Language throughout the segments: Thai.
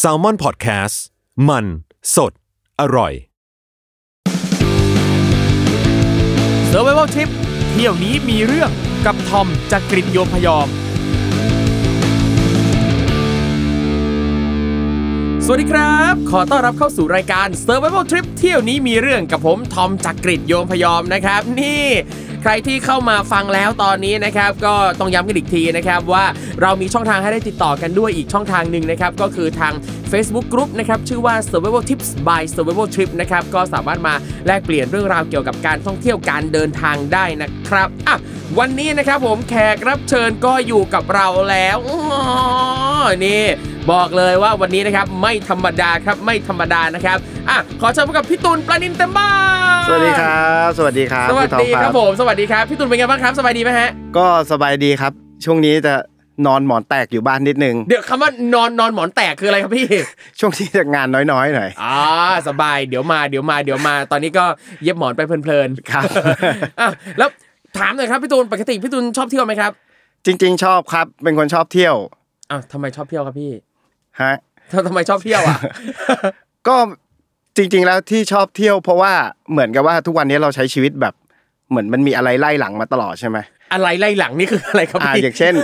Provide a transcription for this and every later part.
s a l ม o n PODCAST มัน สด อร่อย s u r v i v a l Trip เที่ยวนี้มีเรื่องกับทอมจากกริฑโยมพยอม สวัสดีครับ ขอต้อนรับเข้าสู่รายการ Survival Trip เที่ยวนี้มีเรื่องกับผมทอมจากกริฑโยมพยอมนะครับ นี่ใครที่เข้ามาฟังแล้วตอนนี้นะครับก็ต้องย้ำกันอีกทีนะครับว่าเรามีช่องทางให้ได้ติดต่อกันด้วยอีกช่องทางหนึ่งนะครับก็คือทาง Facebook Group นะครับชื่อว่า Survival Tips by Survival Trip นะครับก็สามารถมาแลกเปลี่ยนเรื่องราวเกี่ยวกับการท่องเที่ยวการเดินทางได้นะครับอะวันนี้นะครับผมแขกรับเชิญก็อยู่กับเราแล้วอ๋อนี่บอกเลยว่าวันนี้นะครับไม่ธรรมดาครับไม่ธรรมดานะครับอะขอเชิญพบกับพี่ตูนปลานินเต็มบ้านสวัสดีครับ สวัสดีครับ สวัสพี่ทอดีครับผมสวัสดีครับพี่ตูนเป็นไงบ้างครับสบายดีไหมฮะก็สบายดีครับ ช่วงนี้จะนอนหมอนแตกอยู่บ้านนิดนึง เดี๋ยวคำว่านอนนอนหมอนแตกคืออะไรครับพี่ ช่วงที่จะงานน้อยๆหน่อยอ่าสบายเดี๋ยวมาเดี๋ยวมาเดี๋ยวมา ตอนนี้ก็เย็บหมอนไปเพลินๆครับอะแล้วถามหน่อยครับพี่ตูนปกติพี่ตูนชอบเที่ยวไหมครับ จริง ๆ ชอบครับ เป็นคนชอบเที่ยวอ้าวทำไมชอบเที่ยวครับพี่ฮะทำไมชอบเที่ยวอะก็จริง ๆ แล้วที่ชอบเที่ยว เพราะว่าเหมือนกับว่าทุกวันนี้เราใช้ชีวิตแบบ เหมือนมันมีอะไรไล่หลังมาตลอดใช่ไหมอะไรไล่หลังนี่คืออะไรครับอ่าพี่อย่างเช่น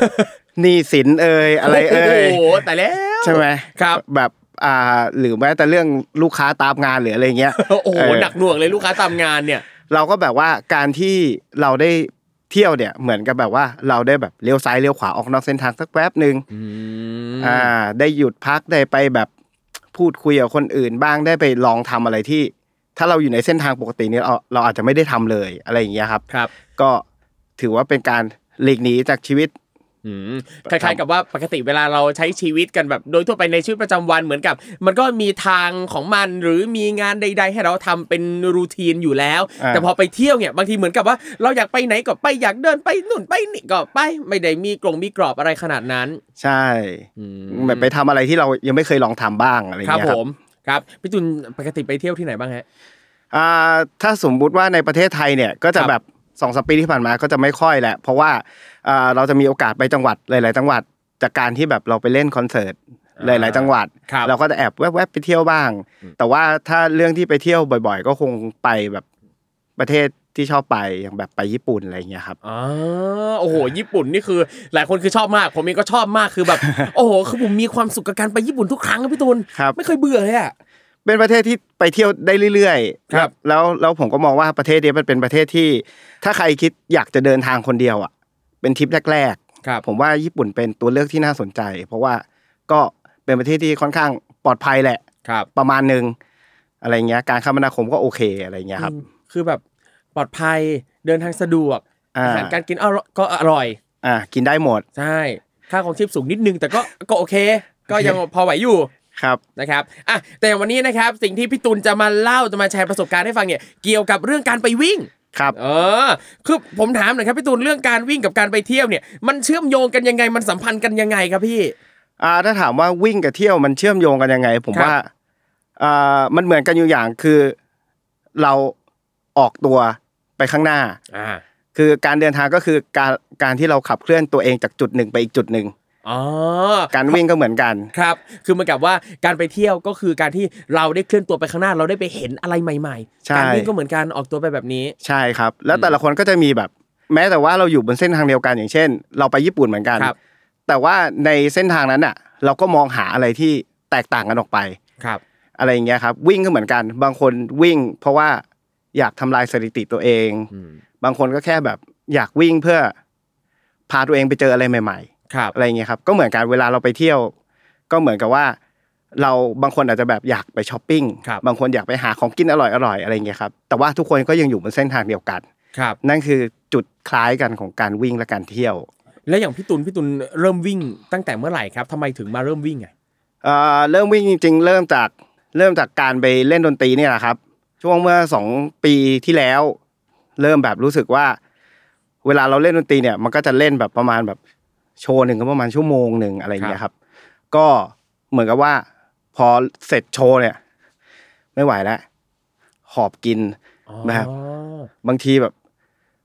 หนี้สินเอ่ยอะไรเอ่ยโอ้โหแต่แล้วใช่ไหมครับแบบอ่าหรือแม้แต่เรื่องลูกค้าตามงานหรืออะไรเงี้ยโอ้โหเออหนักหน่วงเลยลูกค้าตามงานเนี่ย เราก็แบบว่าการที่เราได้เที่ยวเนี่ยเหมือนกับแบบว่าเราได้แบบเลี้ยวซ้ายเลี้ยวขวาออกนอกเส้นทางสักแป๊บหนึ่งอ่า ได้หยุดพักได้ไปแบบพูดคุยกับคนอื่นบ้างได้ไปลองทำอะไรที่ ถ้าเราอยู่ในเส้นทางปกติเนี่ยเราเราอาจจะไม่ได้ทำเลยอะไรอย่างเงี้ยครับครับ ก็ถือว่าเป็นการหลีกหนีจากชีวิตอืมคล้ายๆกับว่าปกติเวลาเราใช้ชีวิตกันแบบโดยทั่วไปในชีวิตประจำวันเหมือนกับ มันก็มีทางของมันหรือมีงานใด ๆ ให้เราทำเป็นรูทีนอยู่แล้วอ่าแต่พอไปเที่ยวเนี่ยบางทีเหมือนกับว่าเราอยากไปไหนก็ไปอยากเดินไปนู่นไปนี่ก็ไปไม่ได้มีกรงมีกรอบอะไรขนาดนั้น ใช่แบบไปทำอะไรที่เรายังไม่เคยลองทำบ้างอะไรอย่างครับเงี้ยผครับม ครับพี่ตุลปกติไปเที่ยวที่ไหนบ้างฮะอ่าถ้าสมมุติว่าในประเทศไทยเนี่ยก็จะครับแบบสองสามปีที่ผ่านมาก็จะไม่ค่อยแหละ เพราะว่าอ่าเราจะมีโอกาสไปจังหวัดหลาย ๆ จังหวัดจากการที่แบบเราไปเล่นคอนเสิร์ตหลาย ๆ จังหวัดครับเราก็จะแอบแวบๆไปเที่ยวบ้าง แต่ว่าถ้าเรื่องที่ไปเที่ยวบ่อย ๆ ก็คงไปแบบประเทศ ที่ชอบไปอย่างแบบไปญี่ปุ่นอะไรอย่างเงี้ยครับอ๋อโอ้โห ญี่ปุ่นนี่คือ หลายคนคือชอบมาก ผมเองก็ชอบมากคือแบบ โอ้โหคือผมมีความสุขกับการไปญี่ปุ่นทุกครั้งครับพี่ตุลครับไม่เคยเบื่อเลยอะเป็นประเทศที่ไปเที่ยวได้เรื่อยๆครับ แล้วแล้วผมก็มองว่าประเทศนี้มันเป็นประเทศที่ ถ้าใครคิดอยากจะเดินทางคนเดียวอะ เป็นทริปแรกครับๆผมว่าญี่ปุ่นเป็นตัวเลือกที่น่าสนใจ เพราะว่าก็เป็นประเทศที่ค่อนข้างปลอดภัยแหละครับ ประมาณหนึ่งอะไรเงี้ยการคมนาคมก็โอเคอะไรเงี้ยครับอืมคือแบบ ปลอดภัยเดินทางสะดวกอ่าอาหารการกินอร่อยก็อร่อย อ่ากินได้หมดใช่ค่าของชีพสูงนิดนึง แต่ก็ก็โอเค ก็ยังพอไหวอยู่ครับนะครับอะแต่วันนี้นะครับสิ่งที่พี่ตุลจะมาเล่าจะมาแชร์ประสบการณ์ให้ฟังเนี่ยเกี่ยวกับเรื่องการไปวิ่งครับเออคือผมถามหน่อยครับพี่ตูนเรื่องการวิ่งกับการไปเที่ยวเนี่ย มันเชื่อมโยงกันยังไงมันสัมพันธ์กันยังไงครับพี่อ่าถ้าถามว่าวิ่งกับเที่ยวมันเชื่อมโยงกันยังไง ผมครับว่าอ่ามันเหมือนกันอยู่อย่างคือเราออกตัว ไปข้างหน้าอ่าคือการเดินทางก็คือการการที่เราขับเคลื่อนตัวเองจากจุดหนึ่งไปอีกจุดหนึ่งอ๋อการวิ่งก็เหมือนกันครับ คือเหมือนกับว่าการไปเที่ยวก็คือการที่เราได้เคลื่อนตัวไปข้างหน้าเราได้ไปเห็นอะไรใหม่ใช่ๆการวิ่งก็เหมือนการออกตัวไปแบบนี้ใช่ครับ แล้วแต่ละคนก็จะมีแบบ แม้แต่ว่าเราอยู่บนเส้นทางเดียวกันอย่างเช่น เราไปญี่ปุ่นเหมือนกันครับแต่ว่าในเส้นทางนั้นอะ เราก็มองหาอะไรที่แตกต่างกันออกไปครับ อะไรอย่างเงี้ยครับ วิ่งก็เหมือนกัน บางคนวิ่ง เพราะว่า อยากทำลายสถิติตัวเอง บางคนก็แค่แบบอยากวิ่งเพื่อพาตัวเองไปเจออะไรใหม่ๆครับอะไรเงี้ยครับ ก็เหมือนกันเวลาเราไปเที่ยว ก็เหมือนกับว่า เราบางคนอาจจะแบบอยากไปช้อปปิ้งครับบางคนอยากไปหาของกินอร่อยอร่อยๆอะไรเงี้ยครับ แต่ว่าทุกคนก็ยังอยู่บนเส้นทางเดียวกันครับนั่นคือจุดคล้ายกันของการวิ่งและการเที่ยว แล้วอย่างพี่ตุลพี่ตุลเริ่มวิ่งตั้งแต่เมื่อไหร่ครับทำไมถึงมาเริ่มวิ่งอะเอ่อเริ่มวิ่งจริง ๆ เริ่มจากเริ่มจากการไปเล่นดนตรีเนี่ยแหละครับ ช่วงเมื่อสองปีที่แล้ว เริ่มแบบรู้สึกว่า เวลาเราเล่นดนตรีเนี่ย มันก็จะเล่นแบบประมาณแบบโชว์หนึ่งก็ประมาณชั่วโมงหนึ่งอะไรอย่างเงี้ยครับ ก็เหมือนกับว่า พอเสร็จโชว์เนี่ย ไม่ไหวแล้วหอบกินแบบบางทีแบบ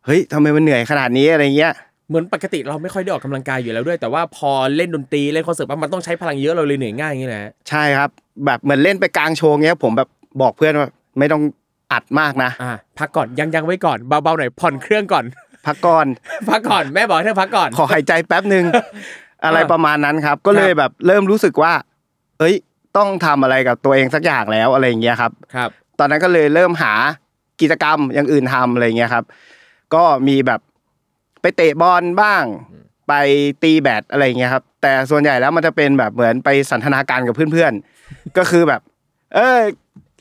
เฮ้ยทำไมมันเหนื่อยขนาดนี้อะไรเงี้ยเหมือนปกติเราไม่ค่อยได้ออกกำลังกายอยู่แล้วด้วย แต่ว่าพอเล่นดนตรีเล่นคอนเสิร์ตปั๊บมันต้องใช้พลังเยอะเราเลยเหนื่อยง่ายอย่างนี้แหละใช่ครับ แบบเหมือนเล่นไปกลางโชว์เงี้ย ผมแบบบอกเพื่อนว่า ไม่ต้องอัดมากนะอะพักก่อนยังยังไว้ก่อนเบาๆหน่อยผ่อนเครื่องก่อน พักก่อนพักก่อนแม่บอกให้เธอพักก่อนขอหายใจแป๊บหนึ่งอะไรประมาณนั้นครับ ก็เลยแบบเริ่มรู้สึกว่า เอ้ย ต้องทำอะไรกับตัวเองสักอย่างแล้วอะไรอย่างเงี้ยครับครับ ตอนนั้นก็เลยเริ่มหากิจกรรมอย่างอื่นทำอะไรเงี้ยครับ ก็มีแบบไปเตะบอลบ้าง ไปตีแบดอะไรเงี้ยครับ แต่ส่วนใหญ่แล้วมันจะเป็นแบบเหมือนไปสันทนาการกับเพื่อนๆ ก็คือแบบ เอ้ย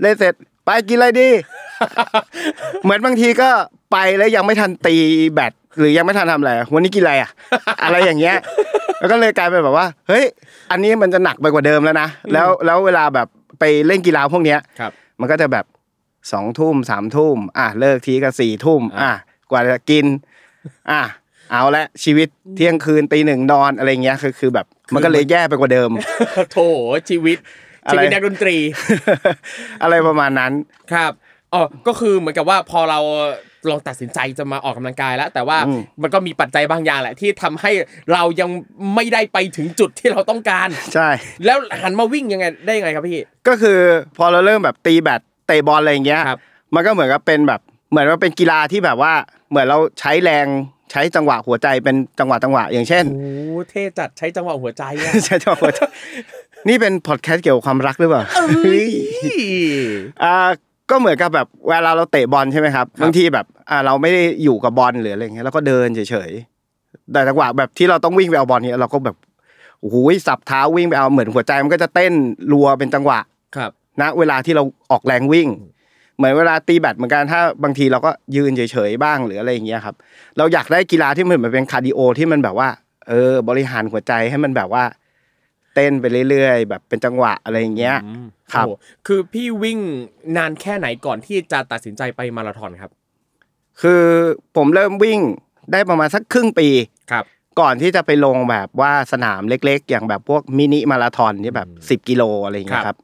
เล่นเสร็จ ไปกินอะไรดี เหมือนบางทีก็ไปแล้วยังไม่ทันตีแบดหรือยังไม่ทันทำอะไรวันนี้กินอะไรอะ อะไรอย่างเงี้ย แล้วก็เลยกลายเป็นแบบว่า เฮ้ย อันนี้มันจะหนักไปกว่าเดิมแล้วนะแล้วแล้วเวลาแบบไปเล่นกีฬาพวกเนี้ยครับ มันก็จะแบบสองทุ่มสามทุ่มอะเลิกทีก็สี่ทุ่มอะกว่าจะกิน อะเอาละชีวิตเที่ยงคืนตีหนึ่งนอนอะไรเงี้ยคือคือแบบ มันก็เลยแย่ไปกว่าเดิมโถชีวิตอะไร ชีวิตนักดนตรี อะไรประมาณนั้นครับอ๋อก็คือเหมือนกับว่าพอเราลองตัดสินใจจะมาออกกำลังกายแล้ว แต่ว่าอืมมันก็มีปัจจัยบางอย่างแหละ ที่ทำให้เรายังไม่ได้ไปถึงจุดที่เราต้องการ ใช่ แล้วหันมาวิ่งยังไงได้ยังไงครับพี่ ก็คือพอเราเริ่มแบบตีแบดเตะบอลอะไรอย่างเงี้ยครับมันก็เหมือนกับเป็นแบบเหมือนว่าเป็นกีฬาที่แบบว่า เหมือนเราใช้แรงใช้จังหวะหัวใจเป็นจังหวะจังหวะ อย่างเช่นโอ้เท่จัดใช้จังหวะหัวใจอะใช้จังหวะหัวใจ นี่เป็นพอดแคสต์เกี่ยวกับความรักหรือเปล่าเฮ้ยอ่าก็เหมือนกับแบบเวลาเราเตะบอลใช่ไหมครับบางทีแบบอ่าเราไม่ได้อยู่กับบอลหรืออะไรเงี้ยเราก็เดินเฉยๆแต่จังหวะแบบที่เราต้องวิ่งไปเอาบอลเนี่ยเราก็แบบโอ้โหสับเท้าวิ่งไปเอาเหมือนหัวใจมันก็จะเต้นรัวเป็นจังหวะครับนะเวลาที่เราออกแรงวิ่ง เหมือนเวลาตีแบดเหมือนกันถ้าบางทีเราก็ยืนเฉยๆบ้างหรืออะไรอย่างเงี้ยครับ เราอยากได้กีฬาที่มันเหมือนเป็น cardio ที่มันแบบว่า เออบริหารหัวใจให้มันแบบว่า เต้นไปเรื่อยๆ แบบเป็นจังหวะอะไรอย่างเงี้ยครับโอ้โหคือพี่วิ่งนานแค่ไหนก่อนที่จะตัดสินใจไปมาราธอนครับ คือผมเริ่มวิ่งได้ประมาณสักครึ่งปีครับ ก่อนที่จะไปลงแบบว่าสนามเล็ก ๆ อย่างแบบพวกมินิมาราธอนที่แบบสิบกิโลอะไรอย่างเงี้ยครับ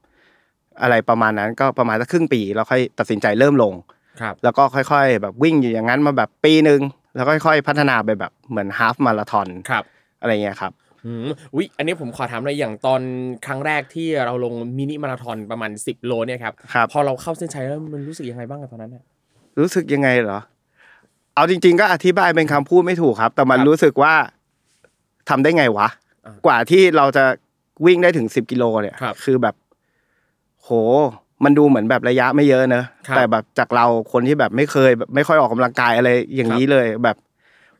อะไรประมาณนั้นก็ประมาณสักครึ่งปีแล้วค่อยตัดสินใจเริ่มลงครับแล้วก็ค่อย ๆ แบบวิ่งอยู่อย่างนั้นมาแบบปีหนึ่งแล้วค่อยๆพัฒนาไปแบบเหมือนฮาฟมาราธอนครับ อะไรเงี้ยครับ อืมอุ๊ยอันนี้ผมขอถามเลยอย่างตอนครั้งแรกที่เราลงมินิมาราธอนประมาณ 10 โลเนี่ยครับครับ พอเราเข้าเส้นชัยแล้วมันรู้สึกยังไงบ้างอะตอนนั้นเนี่ยรู้สึกยังไงเหรอ เอาจริง ๆ ก็อธิบายเป็นคำพูดไม่ถูกครับ แต่มันครับรู้สึกว่าทำได้ไงวะ อ่ากว่าที่เราจะวิ่งได้ถึงสิบกิโลเนี่ยครับอแบบ โห มันดูเหมือนแบบระยะไม่เยอะเนอะครับแต่แบบจากเราคนที่แบบไม่เคยแบบไม่ค่อยออกกำลังกายอะไรอย่างนี้เลย แบบ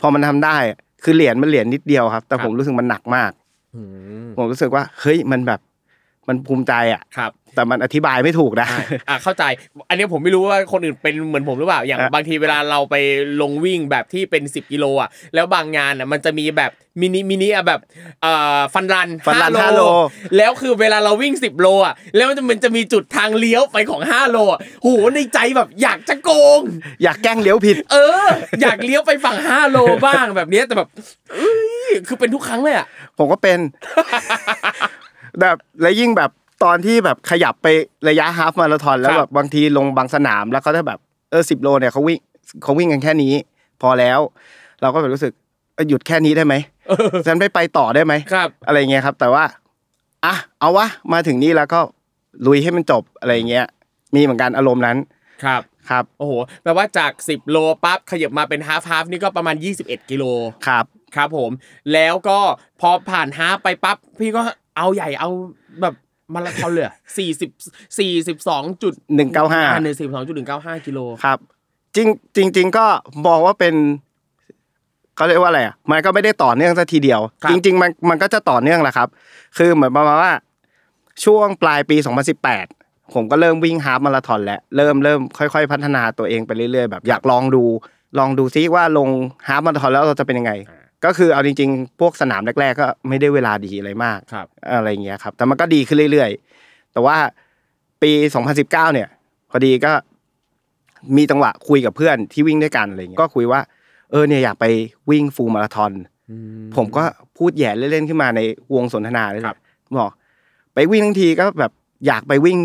พอมันทำได้ คือเหรียญมันเหรียญนิดเดียวครับ แต่ครับผมรู้สึกมันหนักมากอืมผมรู้สึกว่าเฮ้ยมันแบบ มันภูมิใจอะครับ แต่มันอธิบายไม่ถูกนะอะอะเข้าใจ อันนี้ผมไม่รู้ว่าคนอื่นเป็นเหมือนผมหรือเปล่า อย่างอะบางทีเวลาเราไปลงวิ่งแบบที่เป็น 10กิโลอะ แล้วบางงานอะมันจะมีแบบมินิมินิอะแบบเอ่อฟันรันฟันรัน5ห้าโล แล้วคือเวลาเราวิ่ง 10 โลอะ แล้วมันจะมันจะมีจุดทางเลี้ยวไปของ 5 โลอะโหในใจแบบอยากจะโกง อยากแกล้งเลี้ยวผิด เออ อยากเลี้ยวไปฝั่ง 5 โลบ้างแบบเนี้ยแต่แบบเอ้ยคือเป็นทุกครั้งเลยอะผมก็เป็น แบบและยิ่งแบบตอนที่แบบขยับไประยะฮาฟมาราธอนแล้วครับแบบบางทีลงบางสนามแล้วเขาจะแบบเออสิบโลเนี่ยเขาวิ่งเขาวิ่งกันแค่นี้ พอแล้ว เราก็แบบรู้สึกเอ้ยหยุดแค่นี้ได้ไหมฉันไม่ไปต่อได้ไหมครับ อะไรเงี้ยครับ แต่ว่าอะเอาวะมาถึงนี่แล้วก็ลุยให้มันจบอะไรเงี้ย มีเหมือนกันอารมณ์นั้นครับครับโอ้โหแปลว่าจาก 10 โลปั๊บขยับมาเป็นฮาฟฮาฟนี่ก็ประมาณ 21 กิโลครับครับผม แล้วก็พอผ่านฮาฟไปปั๊บพี่ก็ เอาใหญ่เอาแบบมาราธอนเลยสี่สิบสี่สิบสองจุดหนึ่งเก้าห้าหนึ่งสิบสองจุดหนึ่งเก้าห้ากิโลครับ จริงจริงจริงๆก็มองว่าเป็นเขาเรียกว่าอะไรอะมันก็ไม่ได้ต่อเนื่องสัทีเดียวครับจริง ๆ มันมันก็จะต่อเนื่องแหละครับ คือเหมือนประมาณว่า ช่วงปลายปี 2018 ผมก็เริ่มวิ่งฮาล์ฟมาราธอนแล้วเริ่มเริ่มค่อย ๆ พัฒนาตัวเองไปเรื่อยๆแบบอยากลองดู ลองดูซิว่าลงฮาล์ฟมาราธอนแล้วเราจะเป็นยังไง ก็คือเอาจริง ๆ พวกสนามแรก ๆ ก็ไม่ได้เวลาดีอะไรมากครับอะไรเงี้ยครับ แต่มันก็ดีขึ้นเรื่อยๆ แต่ว่าปี 2019 เนี่ย พอดีก็มีจังหวะคุยกับเพื่อนที่วิ่งด้วยกันอะไรเงี้ยก็คุยว่า เออเนี่ยอยากไปวิ่งฟูลมาราธอนผมก็พูดแหย่เล่นๆขึ้นมาในวงสนทนาเลยครับบอกไปวิ่งทั้งทีก็แบบอยากไปวิ่ง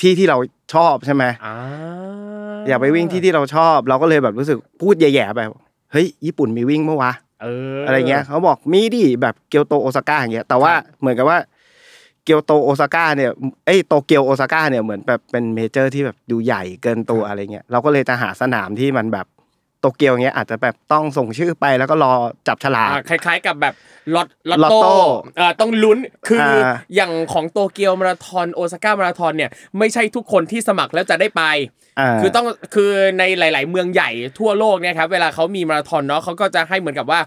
ที่ที่เราชอบใช่ไหมอ่าอยากไปวิ่งที่ที่เราชอบ เราก็เลยแบบรู้สึกพูดแย่ๆไปเฮ้ยญี่ปุ่นมีวิ่งเมื่อวะเอออะไรเงี้ยเขาบอกมีดิแบบเกียวโตโอซาก้าอย่างเงี้ยแต่ว่าเหมือนกับว่าเกียวโตโอซาก้าเนี่ยไอ้ยโตเกียวโอซาก้าเนี่ยเหมือนแบบเป็น major ที่แบบดูใหญ่เกินตัวอะไรเงี้ยเราก็เลยจะหาสนามที่มันแบบ โตเกียวเงี้ยอาจจะแบบต้องส่งชื่อไปแล้วก็รอจับฉลากอ่าคล้าย ๆ กับแบบลอตลอตลอตโต้โต้เอ่อต้องลุ้นคืออาอย่างของโตเกียวมาราธอนโอซาก้ามาราธอนเนี่ยไม่ใช่ทุกคนที่สมัครแล้วจะได้ไปาคือต้องคือในหลาย ๆ เมืองใหญ่ทั่วโลกเนี่ยครับเวลาเขามีมาราธอนเนาะเขาก็จะให้เหมือนกับว่า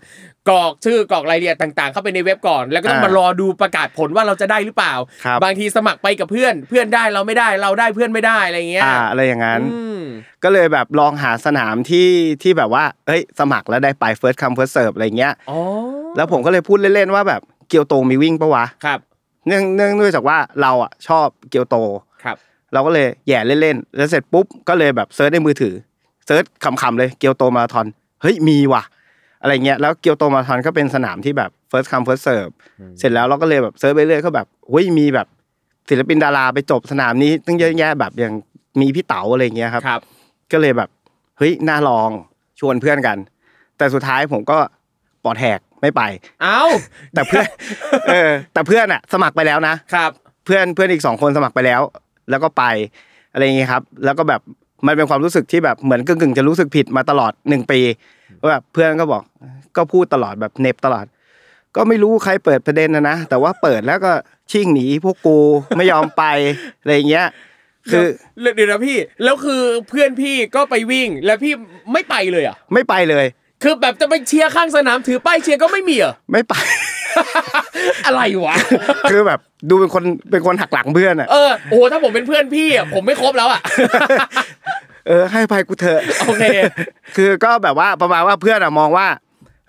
กรอกชื่อกรอกรายละเอียดต่าง ๆ เข้าไปในเว็บก่อน แล้วก็ต้องอ่ามมารอดูประกาศผลว่าเราจะได้หรือเปล่าครับบางทีสมัครไปกับเพื่อน เพื่อนได้เราไม่ได้เราได้เพื่อนไม่ได้อะไรอย่างเงี้ยอ่าอะไรอย่างนั้นอืมก็เลยแบบลองหาสนามที่ที่แบบว่าเอ้ยสมัครแล้วได้ไป first come first serve อะไรเงี้ยอ๋อแล้วผมก็เลยพูดเล่นๆว่าแบบเกียวโตมีวิ่งปะวะครับ เนื่องเนื่องด้วยจากว่าเราอะชอบเกียวโตครับ เราก็เลยแหย่เล่นๆแล้วเสร็จปุ๊บก็เลยแบบ search ในมือถือ search คำๆเลยเกียวโตมาราธอนเฮ้ยมีว่ะอะไรเงี้ยแล้วเกียวโตมาราธอนก็เป็นสนามที่แบบ first come first serve เสร็จแล้วเราก็เลยแบบ search ไปเรื่อยก็แบบเฮ้ยมีแบบศิลปินดาราไปจบสนามนี้ตั้งเยอะแยะแบบอย่างมีพี่เต๋าอะไรเงี้ยครับครับก็เลยแบบเฮ้ยน่าลอง ชวนเพื่อนกัน แต่สุดท้ายผมก็ปอดแหกไม่ไป เอ้าแต่เพื่อนเออ แต่เพื่อนอะ สมัครไปแล้วนะครับ เพื่อนเพื่อนอีกสองคนสมัครไปแล้ว แล้วก็ไปอะไรอย่างเงี้ยครับ แล้วก็แบบมันเป็นความรู้สึกที่แบบเหมือนกึ่งๆจะรู้สึกผิดมาตลอดหนึ่งปีว่าแบบเพื่อนก็บอกก็พูดตลอดแบบเหน็บตลอด ก็ไม่รู้ใครเปิดประเด็นนะนะแต่ว่าเปิดแล้วก็ชิ่งหนีพวกกูไม่ยอมไปอะไรอย่างเงี้ย คือเดี๋ยวเดี๋ยวนะพี่แล้วคือเพื่อนพี่ก็ไปวิ่งแล้วพี่ไม่ไปเลยเหรอะ ไม่ไปเลย คือแบบจะไปเชียร์ข้างสนามถือป้ายเชียร์ก็ไม่มีเหรอไม่ไป อะไรวะคือแบบดูเป็นคนเป็นคนหักหลังเพื่อนอะเออโอ้โหถ้าผมเป็นเพื่อนพี่อะผมไม่ครบแล้วอะเออให้ไปกูเถอะโอเคคือก็แบบว่าประมาณว่าเพื่อนอะมองว่า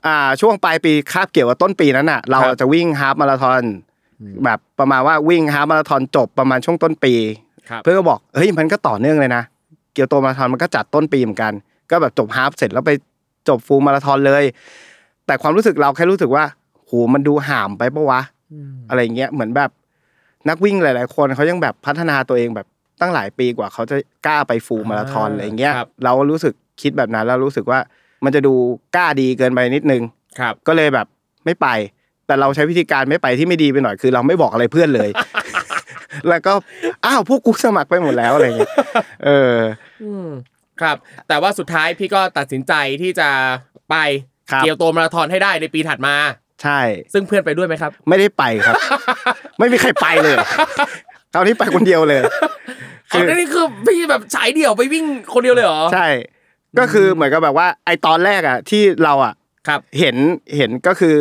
อ่าช่วงปลายปีคาบเกี่ยวกับต้นปีนั้นอะ เราครับจะวิ่งฮาล์ฟมาราธอนแบบประมาณว่าวิ่งฮาล์ฟมาราธอนจบประมาณช่วงต้นปีครับ เพื่อนก็บอกเฮ้ยมันก็ต่อเนื่องเลยนะ เกี่ยวโตมาราธอนมันก็จัดต้นปีเหมือนกัน ก็แบบจบฮาล์ฟเสร็จแล้วไปจบฟูลมาราธอนเลย แต่ความรู้สึกเราแค่รู้สึกว่าโหมันดูห่ามไปปะวะอะไรเงี้ยเหมือนแบบนักวิ่งหลาย ๆ คนเขายังแบบพัฒนาตัวเองแบบตั้งหลายปีกว่าเขาจะกล้าไปฟูลมาราธอนอะไรเงี้ยครับเรารู้สึกคิดแบบนั้นแล้วรู้สึกว่ามันจะดูกล้าดีเกินไปนิดนึงครับ ก็เลยแบบไม่ไป แต่เราใช้วิธีการไม่ไปที่ไม่ดีไปหน่อยคือ เราไม่บอกอะไรเพื่อนเลย แล้วก็อ้าวพวกกูสมัครไปหมดแล้วอะไรเงี้ยเอออืมครับ แต่ว่าสุดท้ายพี่ก็ตัดสินใจที่จะไปครับเกียวโตมาราธอนให้ได้ในปีถัดมา ใช่ ซึ่งเพื่อนไปด้วยไหมครับ ไม่ได้ไปครับ ไม่มีใครไปเลยคราวนี้ไปคนเดียวเลยอ๋อนี่คือพี่แบบฉายเดี่ยวไปวิ่งคนเดียวเลยเหรอใช่ ก็คือเหมือนกับแบบว่าไอตอนแรกอะที่เราอะครับเห็นเห็นก็คือ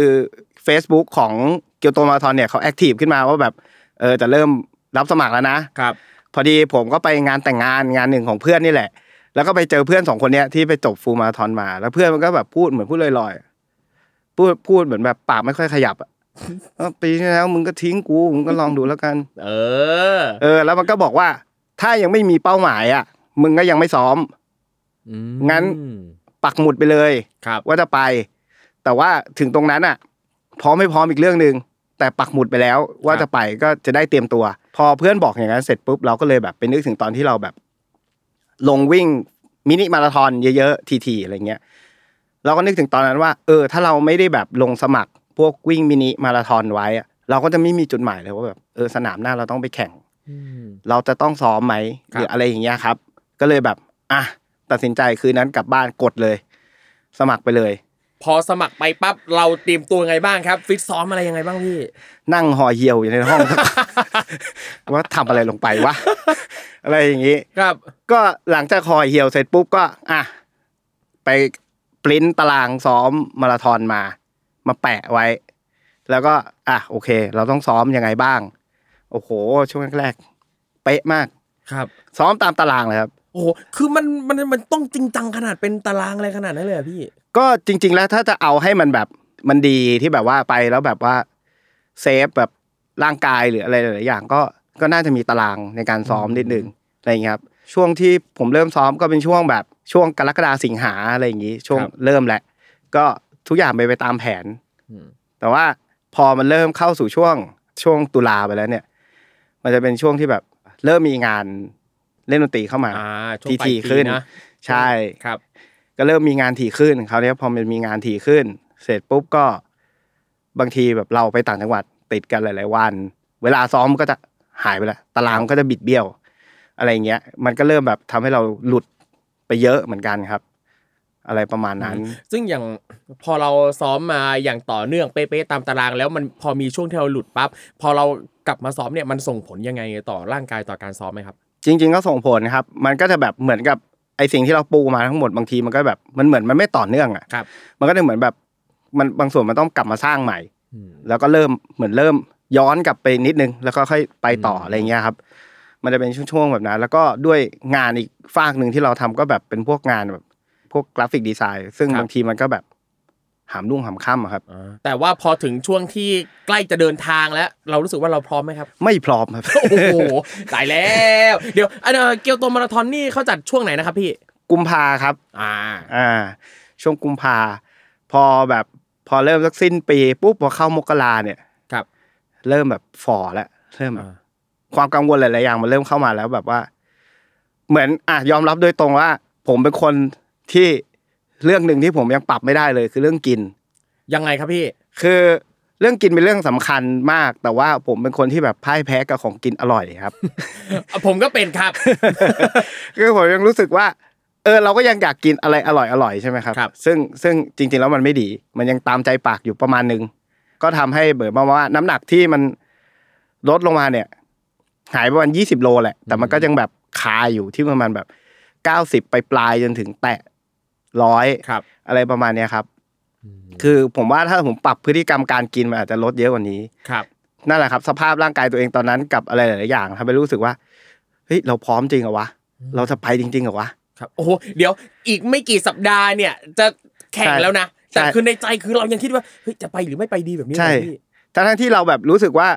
Facebook ของเกียวโตมาราธอนเนี่ยเขา active ขึ้นมาว่าแบบเออจะเริ่ม รับสมัครแล้วนะครับ พอดีผมก็ไปงานแต่งงานงานหนึ่งของเพื่อนนี่แหละ แล้วก็ไปเจอเพื่อนสองคนเนี้ยที่ไปจบ full marathon มา แล้วเพื่อนมันก็แบบพูดเหมือนพูดลอยๆพูดพูดเหมือนแบบปากไม่ค่อยขยับอะเออปีที่แล้วมึงก็ทิ้งกูมึงก็ลองดูแล้วกัน เออ เออ แล้วมันก็บอกว่า ถ้ายังไม่มีเป้าหมายอะ มึงก็ยังไม่ซ้อมงั้น ปักหมุดไปเลย ครับ ว่าจะไป แต่ว่าถึงตรงนั้นอะพร้อมไม่พร้อมอีกเรื่องหนึ่งแต่ปักหมุดไปแล้วว่าจะไปก็จะได้เตรียมตัว พอเพื่อนบอกอย่างนั้นเสร็จปุ๊บเราก็เลยแบบไปนึกถึงตอนที่เราแบบ ลงวิ่งมินิมาราธอนเยอะๆทีๆอะไรเงี้ยเราก็นึกถึงตอนนั้นว่า เออ ถ้าเราไม่ได้แบบลงสมัคร พวกวิ่งมินิมาราธอนไว้อะเราก็จะไม่มีจุดหมายเลยว่าแบบเออสนามหน้าเราต้องไปแข่งเราจะต้องซ้อมไหมครับหรืออะไรอย่างเงี้ยครับ ก็เลยแบบอะตัดสินใจคืนนั้นกลับบ้านกดเลย สมัครไปเลย พอสมัครไปปั๊บเราเตรียมตัวไงบ้างครับ ฟิตซ้อมอะไรยังไงบ้างพี่นั่งห่อเหี่ยวอยู่ในห้อง ว่าทำอะไรลงไปวะอะไรอย่างงี้ครับ ก็หลังจากห่อเหี่ยวเสร็จปุ๊บก็ อะไปปริ้นตารางซ้อมมาราธอนมา มาแปะไว้ แล้วก็ อะโอเค เราต้องซ้อมยังไงบ้าง โอ้โห ช่วงแรกๆเป๊ะมากครับ ซ้อมตามตารางเลยครับ โอ้โหคือมันมันมันต้องจริงจังขนาดเป็นตารางอะไรขนาดนั้นเลยเหรอพี่ ก็จริง ๆ แล้วถ้าจะเอาให้มันแบบมันดีที่แบบว่าไปแล้วแบบว่าเซฟแบบร่างกายหรืออะไรหลายๆอย่างก็ก็น่าจะมีตารางในการซ้อมนิดนึงอะไรอย่างเงี้ยครับช่วงที่ผมเริ่มซ้อมก็เป็นช่วงแบบช่วงกรกฎาสิงหาอะไรอย่างงี้ ช่วงครับเริ่มแหละ ก็ทุกอย่างไปนไปตามแผนอืมแต่ว่าพอมันเริ่มเข้าสู่ช่วงช่วงตุลาไปแล้วเนี่ย มันจะเป็นช่วงที่แบบเริ่มมีงาน เล่นดนตรีเข้ามาอ่าช่วงที่ปลายถี่ปีขึ้นนะใช่ครับ ก็เริ่มมีงานถี่ขึ้นคราวเนี้ยพอมันมีงานถี่ขึ้น เสร็จปุ๊บก็ บางทีแบบเราไปต่างจังหวัดติดกันหลาย ๆ วัน เวลาซ้อมก็จะหายไปละตารางก็จะบิดเบี้ยว อะไรเงี้ย มันก็เริ่มแบบทำให้เราหลุดไปเยอะเหมือนกันครับ อะไรประมาณนั้น ซึ่งอย่างพอเราซ้อมมาอย่างต่อเนื่องเป๊ะๆตามตาราง แล้วมันพอมีช่วงที่เราหลุดปั๊บพอเรากลับมาซ้อมเนี่ยมันส่งผลยังไงต่อร่างกายต่อการซ้อมไหมครับ จริง ๆ ก็ส่งผลครับ มันก็จะแบบเหมือนกับไอสิ่งที่เราปูมาทั้งหมดบางทีมันก็แบบมันเหมือนมันไม่ต่อเนื่องอะครับมันก็จะเหมือนแบบมันบางส่วนมันต้องกลับมาสร้างใหม่อืมแล้วก็เริ่มเหมือนเริ่มย้อนกลับไปนิดนึง แล้วก็ค่อยไปต่ออืมอะไรเงี้ยครับ มันจะเป็นช่วงๆแบบนั้น แล้วก็ด้วยงานอีกฝากหนึ่งที่เราทำก็แบบเป็นพวกงานแบบพวกกราฟิกดีไซน์ซึ่งบางทีมันก็แบบ หามรุ่งหามค่ำอะครับอ่าแต่ว่าพอถึงช่วงที่ใกล้จะเดินทางแล้ว เรารู้สึกว่าเราพร้อมไหมครับ ไม่พร้อมครับ โอ้โหตายแล้ว เดี๋ยวอันเอ่อเกียวโตมาราธอนนี่เขาจัดช่วงไหนนะครับพี่ กุมภาครับ อ่า อ่า ช่วงกุมภาพอแบบพอเริ่มสักสิ้นปีปุ๊บพอเข้ามกราเนี่ยครับ เริ่มแบบฝ่อแล้วเริ่มแบบอ่าความกังวลหลายๆอย่างมันเริ่มเข้ามาแล้วแบบว่า เหมือนอะยอมรับโดยตรงว่า ผมเป็นคนที่ เรื่องหนึ่งที่ผมยังปรับไม่ได้เลยคือเรื่องกิน ยังไงครับพี่ คือเรื่องกินเป็นเรื่องสำคัญมาก แต่ว่าผมเป็นคนที่แบบพ่ายแพ้กับของกินอร่อยครับ ผมก็เป็นครับ คือผมยังรู้สึกว่า เออเราก็ยังอยากกินอะไรอร่อยอร่อยๆใช่ไหมครับครับ ซึ่งซึ่งจริง ๆ แล้วมันไม่ดี มันยังตามใจปากอยู่ประมาณหนึง ก็ทำให้เบิดมาว่าน้ำหนักที่มันลดลงมาเนี่ย หายประมาณยี่สิบโลแหละ แต่มันก็ยังแบบคาอยู่ที่ประมาณแบบเก้าสิบไปปลายๆจนถึงแตะ ร้อยครับอะไรประมาณเนี้ยครับ คือผมว่าถ้าผมปรับพฤติกรรมการกินมันอาจจะลดเยอะกว่านี้ครับนั่นแหละครับ สภาพร่างกายตัวเองตอนนั้นกับอะไรหลาย ๆ อย่างทำให้รู้สึกว่าเฮ้ยเราพร้อมจริงเหรอวะเราจะไปจริงๆเหรอวะครับโอ้โหเดี๋ยวอีกไม่กี่สัปดาห์เนี่ย จะแข่งใช่แล้วนะใช่แต่คือในใจคือเรายังคิดว่าเฮ้ยจะไปหรือไม่ไปดีแบบนี้ใช่เหรอพี่ทั้งๆที่เราแบบรู้สึกว่า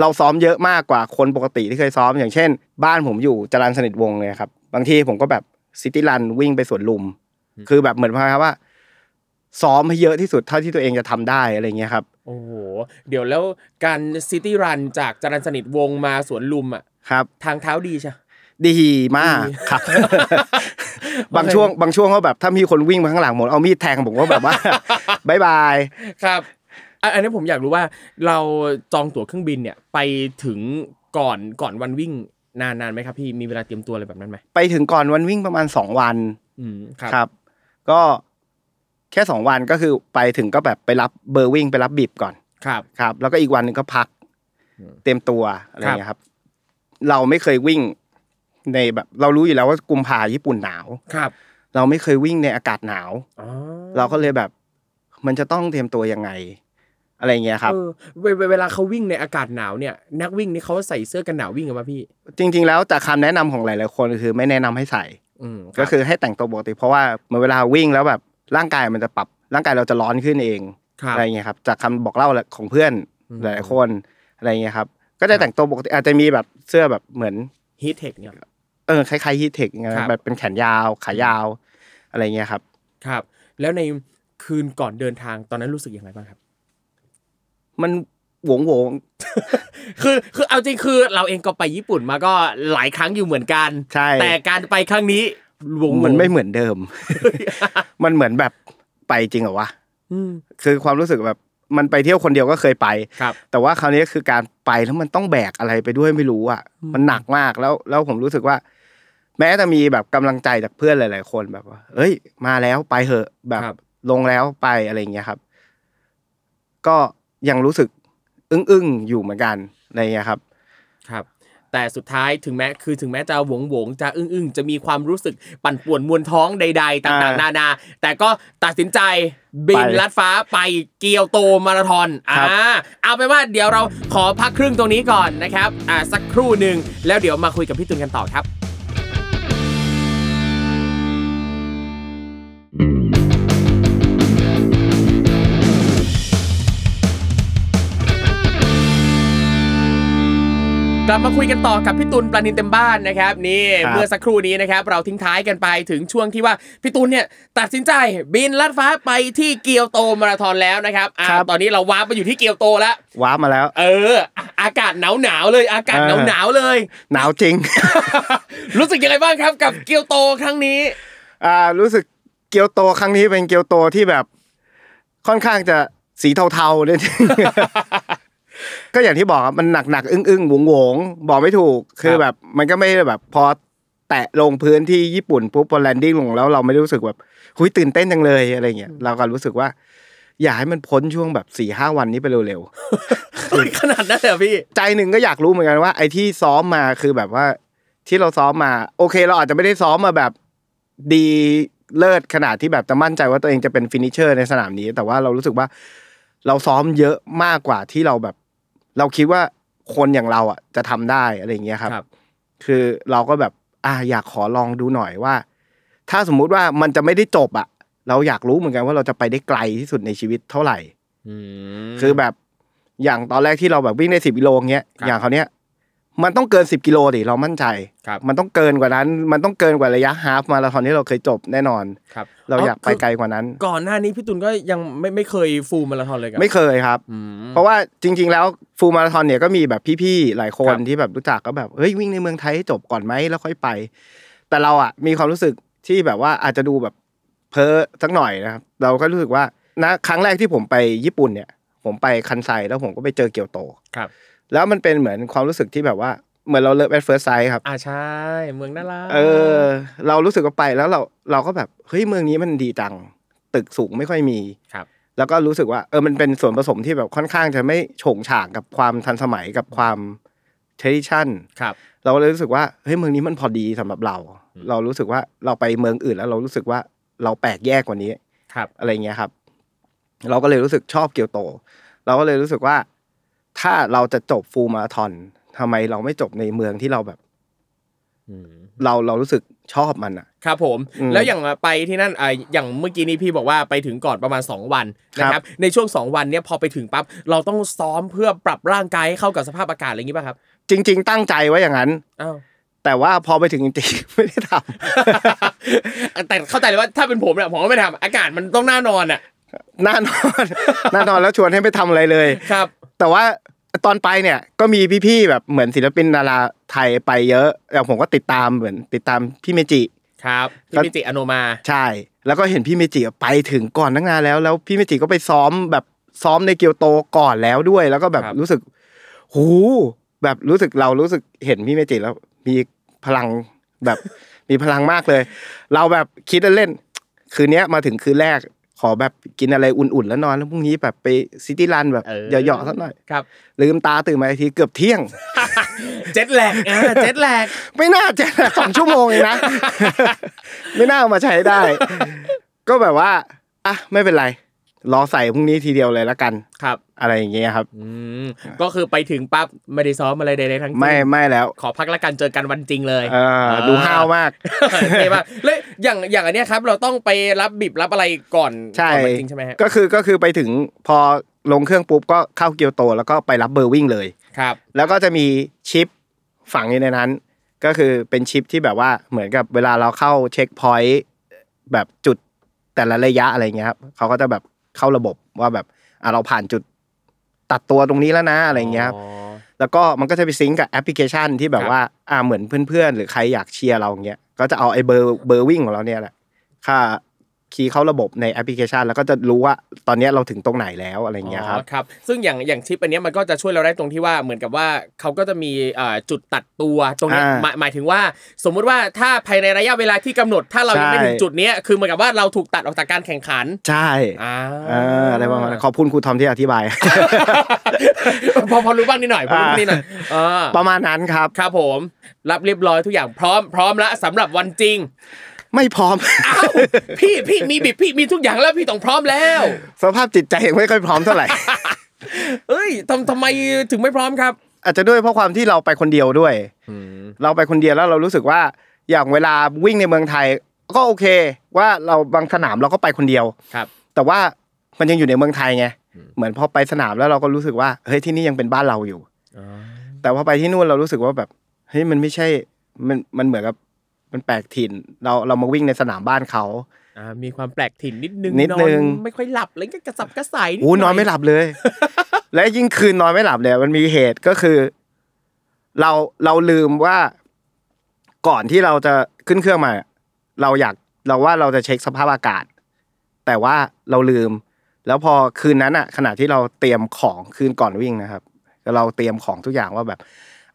เราซ้อมเยอะมากกว่าคนปกติที่เคยซ้อมอย่างเช่น บ้านผมอยู่จรัญสนิทวงศ์เลยครับ บางทีผมก็แบบซิตี้รันวิ่งไปสวนลุม คือแบบเหมือนพายว่า ซ้อมให้เยอะที่สุดเท่าที่ตัวเองจะทำได้อะไรเงี้ยครับ โอ้โห เดี๋ยวแล้วการซิตี้รันจากจรัญสนิทวงศ์มาสวนลุมอะครับ ทางเท้าดีใช่ดีมากดีครับ บางช่วงบางช่วงก็แบบถ้ามีคนวิ่งมาข้างหลังผมเอามีดแทงผมก็แบบว่า bye bye ครับอะอันนี้ผมอยากรู้ว่าเราจองตั๋วเครื่องบินเนี่ยไปถึงก่อนก่อนวันวิ่งนานนานไหมครับพี่มีเวลาเตรียมตัวอะไรแบบนั้นไหมไปถึงก่อนวันวิ่งประมาณสองวันอืมครับครับ ก็แค่สองวันก็คือไปถึงก็แบบไปรับเบอร์วิ่งไปรับ bib ก่อนครับครับ แล้วก็อีกวันหนึ่งก็พักอืมเต็มตัวอะไรอย่างเงี้ยครับ เราไม่เคยวิ่งในแบบ เรารู้อยู่แล้วว่ากุมภาญี่ปุ่นหนาวครับ เราไม่เคยวิ่งในอากาศหนาวอ๋อเราก็เลยแบบ มันจะต้องเตรียมตัวยังไง อะไรอย่างเงี้ยครับเออเวเวเวลาเขาวิ่งในอากาศหนาวเนี่ย นักวิ่งนี่เขาใส่เสื้อกันหนาววิ่งกันป่ะพี่ จริง ๆ แล้วจากคำแนะนำของหลาย ๆ คนคือไม่แนะนำให้ใส่อืม ก็คือให้แต่งตัวปกติเพราะว่าเมื่อเวลาวิ่งแล้วแบบร่างกายมันจะปรับร่างกายเราจะร้อนขึ้นเองครับอะไรเงี้ยครับจากคำบอกเล่าของเพื่อนอืมหลายๆคนอะไรเงี้ยครับ ก็จะแต่งตัวปกติอาจจะมีแบบเสื้อแบบเหมือนฮีทเทคเนี่ยเออคล้ายๆฮีทเทคไงครับแบบเป็นแขนยาวขายาวอะไรเงี้ยครับ ครับ แล้วในคืนก่อนเดินทางตอนนั้นรู้สึกยังไงบ้างครับ มัน หวงหวงคือคือเอาจริงคือเราเองก็ไปญี่ปุ่นมาก็หลายครั้งอยู่เหมือนกันใช่แต่การไปครั้งนี้หวงๆมันไม่เหมือนเดิม มันเหมือนแบบไปจริงเหรอวะอืมคือความรู้สึกแบบมันไปเที่ยวคนเดียวก็เคยไปครับ แต่ว่าคราวนี้คือการไปแล้วมันต้องแบกอะไรไปด้วยไม่รู้อะ มันหนักมากแล้วแล้วผมรู้สึกว่า แม้จะมีแบบกำลังใจจากเพื่อนหลาย ๆ คนแบบว่าเอ้ย มาแล้วไปเหอะแบบครับลงแล้วไปอะไรอย่างเงี้ยครับ ก็ยังรู้สึก อึ้งๆอยู่เหมือนกันอะไรอย่างเงี้ยครับครับ แต่สุดท้ายถึงแม้คือถึงแม้จะหวงหวงๆจะอึ้งอึ้งๆจะมีความรู้สึกปั่นป่วนมวนท้องใด ๆ ต่างอ่าๆนานา แต่ก็ตัดสินใจบินไปลัดฟ้าไปเกียวโตมาราธอนอ่าครับเอาไปนว่าเดี๋ยวเราขอพักครึ่งตรงนี้ก่อนนะครับอ่าสักครู่หนึ่งแล้วเดี๋ยวมาคุยกับพี่ตุลกันต่อครับ กลับมาคุยกันต่อกับพี่ตุลปลานินเต็มบ้านนะครับนี่ครับเมื่อสักครู่นี้นะครับเราทิ้งท้ายกันไปถึงช่วงที่ว่าพี่ตุลเนี่ยตัดสินใจบินลัดฟ้าไปที่เกียวโตมาราธอนแล้วนะครับอ่าตอนนี้เราว้าร์ปไปอยู่ที่เกียวโตแล้วว้าร์ปมาแล้ว เอออะอากาศหนาวหนาวๆเลย อากาศหนาวเออหนาวๆเลย หนาวจริง รู้สึกยังไงบ้างครับกับเกียวโตครั้งนี้อ่ารู้สึกเกียวโตครั้งนี้เป็นเกียวโตที่แบบค่อนข้างจะสีเทาๆเนี่ย ก็อย่างที่บอกครับมันหนักหนักๆอึ้งอึ้งๆหวงหวงๆบอกไม่ถูกคือครับแบบ มันก็ไม่ได้แบบพอแตะลงพื้นที่ญี่ปุ่นปุ๊บพอแลนดิ้งลงแล้วเราไม่ได้รู้สึกแบบคุยตื่นเต้นจังเลยอะไรเงี้ยเราก็รู้สึกว่า อยากให้มันพ้นช่วงแบบสี่ห้าวันนี้ไปเร็วเฮ้ยขนาดนั้นเลยเหรอพี่ๆใจหนึ่งก็อยากรู้เหมือนกันว่า ไอ้ที่ซ้อมมาคือแบบว่า ที่เราซ้อมมา โอเค เราอาจจะไม่ได้ซ้อมมาแบบดีเลิศขนาดที่แบบจะมั่นใจว่าตัวเองจะเป็น finisher ในสนามนี้ แต่ว่าเรารู้สึกว่า เราซ้อมเยอะมากกว่าที่เราแบบ เราคิดว่าคนอย่างเราอะจะทำได้อะไรอย่างเงี้ยครับครับ คือเราก็แบบอ่าอยากขอลองดูหน่อยว่า ถ้าสมมุติว่ามันจะไม่ได้จบอะ เราอยากรู้เหมือนกันว่าเราจะไปได้ไกลที่สุดในชีวิตเท่าไหร่คือแบบอย่างตอนแรกที่เราแบบวิ่งได้สิบกิโลเงี้ยครับอย่างคราวเนี้ย มันต้องเกินสิบกิโลดิเรามั่นใจครับมันต้องเกินกว่านั้น มันต้องเกินกว่าระยะฮาฟมาราธอนที่เราเคยจบแน่นอนครับเราอยากไปไกลกว่านั้น ก่อนหน้านี้พี่ตุลก็ยังไม่ไม่เคยฟูลมาราธอนเลยครับไม่เคยครับอืมเพราะว่าจริง ๆ แล้วฟูลมาราธอนเนี่ยก็มีแบบพี่ๆหลายคนครับที่แบบรู้จักก็แบบเฮ้ยวิ่งในเมืองไทยให้จบก่อนไหมแล้วค่อยไป แต่เราอะมีความรู้สึกที่แบบว่าอาจจะดูแบบเพ้อสักหน่อยนะครับเราก็รู้สึกว่านะครั้งแรกที่ผมไปญี่ปุ่นเนี่ย ผมไปคันไซแล้วผมก็ไปเจอเกียวโตครับ แล้วมันเป็นเหมือนความรู้สึกที่แบบว่าเหมือนเรา love at first sight ครับ อ่าใช่ เมืองน่ารักเออ เรารู้สึกว่าไปแล้วเราเราก็แบบเฮ้ยเมืองนี้มันดีจังตึกสูงไม่ค่อยมีครับ แล้วก็รู้สึกว่าเออมันเป็นส่วนผสมที่แบบค่อนข้างจะไม่โฉ่งฉ่างกับความทันสมัยกับความเทดิชันครับ เราเลยรู้สึกว่าเฮ้ยเมืองนี้มันพอดีสำหรับเรา เรารู้สึกว่าเราไปเมืองอื่นแล้วเรารู้สึกว่าเราแปลกแยกกว่านี้ครับ อะไรเงี้ยครับ เราก็เลยรู้สึกชอบเกียวโต เราก็เลยรู้สึกว่า ถ้าเราจะจบฟูลมาราธอนทำไมเราไม่จบในเมืองที่เราแบบเราเรารู้สึกชอบมันอะ ครับผมอืมแล้วอย่างไปที่นั่นอ่าอย่างเมื่อกี้นี้พี่บอกว่าไปถึงก่อนประมาณ 2 วันนะคครัรับบในช่วง 2 วันเนี้ยพอไปถึงปั๊บเราต้องซ้อมเพื่อปรับร่างกายให้เข้ากับสภาพอากาศอะไรอย่างนี้ป่ะครับ จริง ๆ ตั้งใจไว้อย่างนั้นอ้าวแต่ว่าพอไปถึงจริงๆไม่ได้ทำแต่เข้าใจเลยว่าถ้าเป็นผมเนี่ยผมก็ไม่ทำอากาศมันต้องน่านอนอะน่านอนน่านอนแล้วชวนให้ไม่ทำอะไรเลยครับ แต่ว่า ตอนไปเนี่ยก็มีพี่ๆแบบเหมือนศิลปินดาราไทยไปเยอะอย่างผมก็ติดตามเหมือนติดตามพี่เมจิ ครับพี่ครับเมจิอโณมาใช่ แล้วก็เห็นพี่เมจิไปถึงก่อนตั้งนานแล้ว แล้วพี่เมจิก็ไปซ้อมแบบซ้อมในเกียวโตก่อนแล้วด้วย แล้วก็แบบครับรู้สึกหูแบบรู้สึกเรารู้สึกเห็นพี่เมจิแล้ว มีพลังแบบมีพลังมากเลย เราแบบคิดเล่นๆคืนเนี้ยมาถึงคืนแรก ขอแบบกินอะไรอุ่นๆแล้วนอนแล้วพรุ่งนี้แบบไปซิตี้รันแบบเออเหยาะๆสักหน่อยครับ ลืมตาตื่นมาอีกทีเกือบเที่ยง เจ็ตแลกอ่าเจ็ตแลกไม่น่าจะสองชั่วโมงเองนะ ไม่น่าเอามาใช้ได้ ก็แบบว่าอะไม่เป็นไร รอใส่พรุ่งนี้ทีเดียวเลยละกันครับ อะไรอย่างเงี้ยครับอืมก็คือไปถึงปั๊บไม่ได้ซ้อมอะไรใดๆทั้งสิ้นไม่ไม่แล้ว ขอพักละกันเจอกันวันจริงเลยเออดูห้าวมากเท่มากแล้วอย่างอย่างอันเนี้ยครับ เราต้องไปรับบิบรับอะไรก่อนใช่ก่อนวันจริงใช่ไหมฮะก็คือก็คือไปถึงพอลงเครื่องปุ๊บก็เข้าเกียวโต แล้วก็ไปรับเบอร์วิ่งเลยครับ แล้วก็จะมีชิปฝังอยู่ในนั้น ก็คือเป็นชิปที่แบบว่าเหมือนกับเวลาเราเข้าเช็คพอยต์แบบจุดแต่ละระยะอะไรเงี้ยครับเขาก็จะแบบ เข้าระบบว่าแบบอะเราผ่านจุดตัดตัวตรงนี้แล้วนะอะไรเงี้ยครับอ๋อแล้วก็มันก็จะไป sync กับแอปพลิเคชันที่แบบครับว่าอ่าเหมือนเพื่อนๆ หรือใครอยากเชียร์เราเงี้ยก็จะเอาไอ้เบอร์เบอร์วิ่งของเราเนี่ยแหละค่า key เข้าระบบในแอปพลิเคชัน แล้วก็จะรู้ว่าตอนเนี้ยเราถึงตรงไหนแล้วอะไรเงี้ยครับอ๋อครับ ซึ่งอย่างอย่างชิปอันเนี้ยมันก็จะช่วยเราได้ตรงที่ว่าเหมือนกับว่าเขาก็จะมีเอ่อจุดตัดตัวตรงเนี้ยอ่าหมายหมายถึงว่า สมมุติว่าถ้าภายในระยะเวลาที่กำหนด ถ้าเรายังไม่ใช่ถึงจุดเนี้ยคือเหมือนกับว่าเราถูกตัดออกจากการแข่งขัน ใช่อ่าเอออะไรประมาณนั้นขอบคุณครูทอมที่อธิบาย พอพอรู้บ้างนิดหน่อยพอรู้บ้างนิดหน่อยเออประมาณนั้นครับครับผม รับเรียบร้อยทุกอย่างพร้อมพร้อมแล้วสำหรับวันจริง ไม่พร้อมอ้าวพี่พี่มีบิบพี่มีทุกอย่างแล้วพี่ต้องพร้อมแล้ว สภาพจิตใจยังไม่ค่อยพร้อมเท่าไหร่เอ้ยทำทำไมถึงไม่พร้อมครับ อาจจะด้วยเพราะความที่เราไปคนเดียวด้วยเราไปคนเดียวแล้วเรารู้สึกว่าอย่างเวลาวิ่งในเมืองไทย ก็โอเค ว่าเราบางสนามเราก็ไปคนเดียวครับ แต่ว่ามันยังอยู่ในเมืองไทยไงเหมือนพอไปสนามแล้วเราก็รู้สึกว่าเฮ้ยที่นี่ยังเป็นบ้านเราอยู่แต่พอไปที่นู่นเรารู้สึกว่าแบบเฮ้ยมันไม่ใช่มันมันเหมือนกับ มันแปลกถิ่น เราเรามาวิ่งในสนามบ้านเขาอ่ามีความแปลกถิ่นนิดนึงนิดนึงอไม่ค่อยหลับเลยก็กระสับกระส่ายโอ้นอนไม่หลับเลย และยิ่งคืนนอนไม่หลับเนี่ย มันมีเหตุก็คือ เราเราลืมว่าก่อนที่เราจะขึ้นเครื่องมา เราอยากเราว่าเราจะเช็คสภาพอากาศ แต่ว่าเราลืม แล้วพอคืนนั้นอะขณะที่เราเตรียมของคืนก่อนวิ่งนะครับเราเตรียมของทุกอย่างว่าแบบ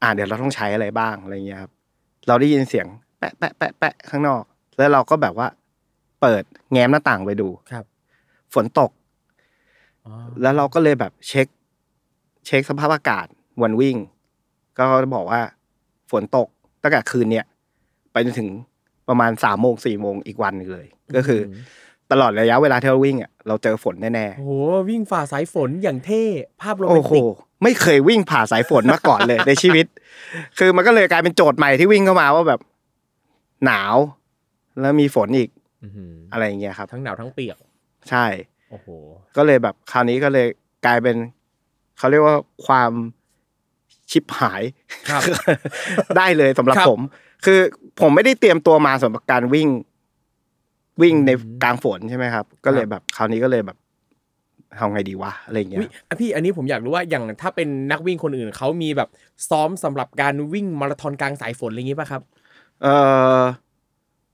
อ่าเดี๋ยวเราต้องใช้อะไรบ้างอะไรเงี้ยครับ เราได้ยินเสียงแปะแปะแปะแปะข้างนอก แล้วเราก็แบบว่า เปิดแง้มหน้าต่างไปดูครับ ฝนตกแล้วเราก็เลยแบบเช็ค เช็คสภาพอากาศวันวิ่ง ก็บอกว่า ฝนตกตั้งแต่คืนเนี้ยไปจนถึงประมาณสามโมงสี่โมงอีกวันหนึ่งเลย ก็คืออตลอดระยะเวลาที่เราวิ่งอะเราเจอฝนแน่โอ้โหวิ่งฝ่าสายฝนอย่างเท่ภาพโรๆแมโอ้นโหติกไม่เคยวิ่งผ่าสายฝนมาก่อนเลยในชีวิต คือมันก็เลยกลายเป็นโจทย์ใหม่ที่วิ่งเข้ามาว่าแบบ หนาวแล้วมีฝนอีกอื้อหืออะไรอย่างเงี้ยครับ ทั้งหนาวทั้งเปียก ใช่โอ้โหก็เลยแบบคราวนี้ก็เลยกลายเป็นเขาเรียกว่าความชิบหายครับได้เลยสำหรับครับผม คือผมไม่ได้เตรียมตัวมาสำหรับการวิ่ง วิ่งในอืมกลางฝนใช่ไหมครับ ก็เลยครับแบบคราวนี้ก็เลยแบบทำไงดีวะอะไรอย่างเงี้อุ๊ยยอะพี่อันนี้ผมอยากรู้ว่าอย่างถ้าเป็นนักวิ่งคนอื่นเขามีแบบซ้อมสำหรับการวิ่งมาราธอนกลางสายฝนอะไรอย่างงี้ป่ะครับ เออ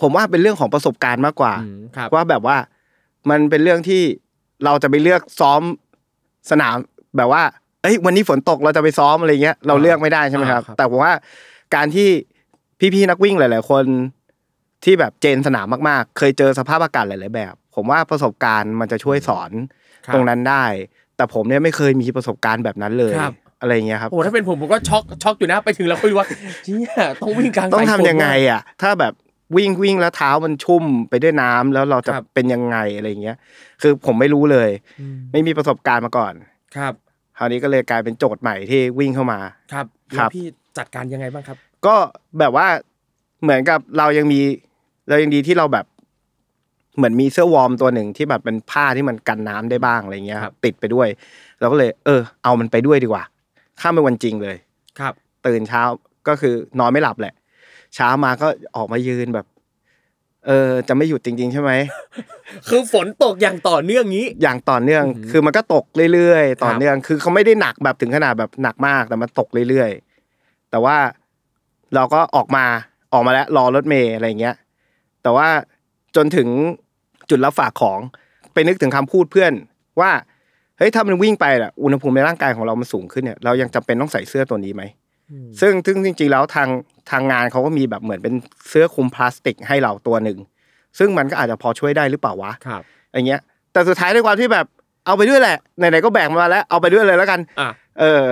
ผมว่าเป็นเรื่องของประสบการณ์มากกว่าอืมครับว่าแบบว่ามันเป็นเรื่องที่เราจะไปเลือกซ้อมสนามแบบว่า เอ้ย วันนี้ฝนตกเราจะไปซ้อมอะไรเงี้ย เราเลือกไม่ได้ใช่ไหมครับอ่าครับแต่ผมว่าการที่พี่ๆนักวิ่งหลาย ๆ คนที่แบบเจนสนามมากๆ เคยเจอสภาพอากาศหลาย ๆ แบบ ผมว่าประสบการณ์มันจะช่วยสอนครับตรงนั้นได้ แต่ผมเนี่ยไม่เคยมีประสบการณ์แบบนั้นเลยครับ อะไรเงี้ยครับโอ้โหถ้าเป็นผมผมก็ช็อกช็อกอยู่นะไปถึงแล้วคุยว่าเชี่ยต้องวิ่งกลางต้องสาทำฝนยังไงอะ ถ้าแบบวิ่งวิ่งแล้วเท้ามันชุ่มไปด้วยน้ำแล้วเราจะครับเป็นยังไงอะไรเงี้ย คือผมไม่รู้เลยอืมไม่มีประสบการณ์มาก่อนครับ คราวนี้ก็เลยกลายเป็นโจทย์ใหม่ที่วิ่งเข้ามาครับครัแล้วบพี่จัดการยังไงบ้างครับ ก็แบบว่าเหมือนกับเรายังมีเรายังดีที่เราแบบ เหมือนมีเสื้อวอร์มตัวหนึ่งที่แบบเป็นผ้าที่มันกันน้ำได้บ้างอะไรเงี้ยครับติดไปด้วยเราก็เลย เออ เอามันไปด้วยดีกว่า ข้ามไปวันจริงเลย ครับ ตื่นเช้าก็คือนอนไม่หลับแหละ เช้ามาก็ออกมายืนแบบ เออ จะไม่หยุดจริง ๆ ใช่ไหม คือฝนตกอย่างต่อเนื่องงี้ อย่างต่อเนื่องอือหือคือมันก็ตกเรื่อยๆ ต่อครับเนื่อง คือเขาไม่ได้หนักแบบถึงขนาดแบบหนักมาก แต่มันตกเรื่อยๆ แต่ว่าเราก็ออกมา ออกมาแล้วรอรถเมย์อะไรเงี้ย แต่ว่าจนถึงจุดรับฝากของไปนึกถึงคำพูดเพื่อนว่า เฮ้ยถ้ามันวิ่งไปอะอุณหภูมิในร่างกายของเรามันสูงขึ้นเนี่ยเรายังจำเป็นต้องใส่เสื้อตัวนี้ไหมซึ่งซึ่งจริง ๆ แล้วทางทางงานเขาก็มีแบบเหมือนเป็นเสื้อคลุมพลาสติกให้เราตัวหนึ่งซึ่งมันก็อาจจะพอช่วยได้หรือเปล่าวะครับอย่างเงี้ย แต่สุดท้ายด้วยความที่แบบเอาไปด้วยแหละไหนๆก็แบกมาแล้วเอาไปด้วยเลยแล้วกันอะเออ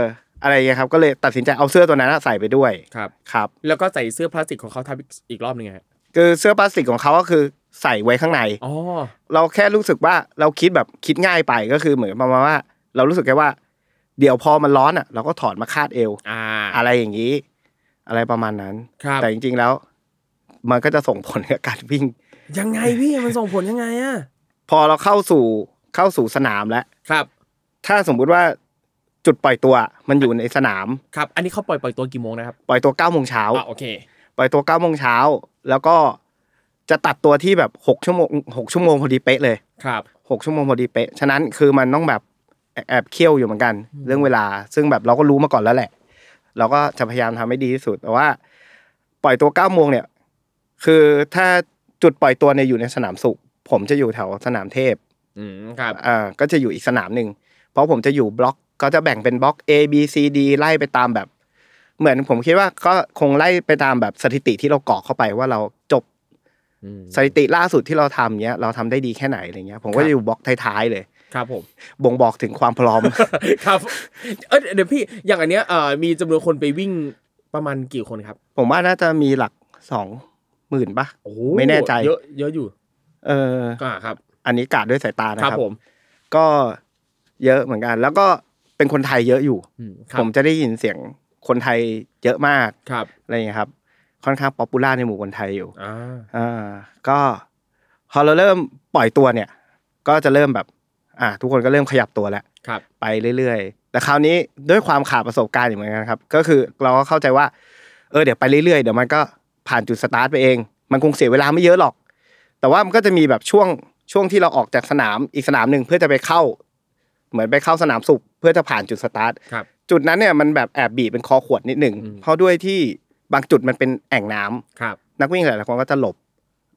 อะไรอย่างเงี้ยครับ ก็เลยตัดสินใจเอาเสื้อตัวนั้นอะใส่ไปด้วยครับครับ แล้วก็ใส่เสื้อพลาสติกของเขาทับอีกรอบหนึงไงฮะคือเสื้อพลาสติกของเขาก็คือ ใส่ไว้ข้างในอ๋อเราแค่รู้สึกว่าเราคิดแบบคิดง่ายไปก็คือเหมือนประมาณว่า เรารู้สึกแค่ว่า เดี๋ยวพอมันร้อนอะ เราก็ถอดมาคาดเอวอ่าอะไรอย่างนี้ อะไรประมาณนั้นครับแต่จริงๆแล้ว มันก็จะส่งผลกับการวิ่ง ยังไงพี่มันส่งผลยังไงอะพอเราเข้าสู่เข้าสู่สนามแล้วครับ ถ้าสมมุติว่าจุดปล่อยตัวมันอยู่ในสนามครับ อันนี้เขาปล่อยปล่อยตัวกี่โมงนะครับ ปล่อยตัวเก้าโมงเช้าอ่าโอเค ปล่อยตัวเก้าโมงเช้าแล้วก็ จะตัดตัวที่แบบหกชั่วโมงหกชั่วโมงพอดีเป๊ะเลยครับหกชั่วโมงพอดีเป๊ะฉะนั้นคือมันต้องแบบแอบแอบเคี่ยวอยู่เหมือนกัน เรื่องเวลา ซึ่งแบบเราก็รู้มาก่อนแล้วแหละ เราก็จะพยายามทำให้ดีที่สุดแต่ว่า ปล่อยตัวเก้าโมงเนี่ย คือถ้าจุดปล่อยตัวเนี่ยอยู่ในสนามสุข ผมจะอยู่แถวสนามเทพอืมครับอ่าก็จะอยู่อีกสนามหนึ่งเพราะผมจะอยู่บล็อกก็จะแบ่งเป็นบล็อก A B C D ไล่ไปตามแบบ เหมือนผมคิดว่าก็คงไล่ไปตามแบบสถิติที่เรากรอกเข้าไปว่าเราจบอืม สถิติล่าสุดที่เราทำเนี้ยเราทำได้ดีแค่ไหนอะไรเงี้ย ผมก็ครับจะอยู่บล็อกท้ายๆเลยครับผมบ่งบอกถึงความพร้อมครับเออเดี๋ยวพี่อย่างอันเนี้ยเอ่อมีจำนวนคนไปวิ่งประมาณกี่คนครับ ผมว่าน่าจะมีหลักสองหมื่นปะโอ้ไม่แน่ใจเยอะเยอะอยู่ เอออ่าครับ อันนี้กาดด้วยสายตานะคครัรับบผม ก็เยอะเหมือนกัน แล้วก็เป็นคนไทยเยอะอยู่อืมครับผมจะได้ยินเสียงคนไทยเยอะมากครับอะไรอย่างเงี้ยครับ ค่อนข้างป๊อปปูล่าในหมู่คนไทยอยู่อ่าอ่าก็พอเราเริ่มปล่อยตัวเนี่ย ก็จะเริ่มแบบ อ่า ทุกคนก็เริ่มขยับตัวแล้วครับ ไปเรื่อยๆแต่แต่คราวนี้ด้วยความขาดประสบการณ์อยู่เหมือนกันครับ ก็คือเราก็เข้าใจว่า เออเดี๋ยวไปเรื่อยๆ เดี๋ยวมันก็ผ่านจุดสตาร์ทไปเอง มันคงเสียเวลาไม่เยอะหรอก แต่ว่ามันก็จะมีแบบช่วงช่วงที่เราออกจากสนามอีกสนามหนึ่งเพื่อจะไปเข้า เหมือนไปเข้าสนามสุขเพื่อจะผ่านจุดสตาร์ทครับจุดนั้นเนี่ยมันแบบแอบบีบเป็นคอขวดนิดหนึ่งอืมเพราะด้วยที่ บางจุดมันเป็นแอ่งน้ำครับ นักวิ่งหลายๆคนก็จะหลบ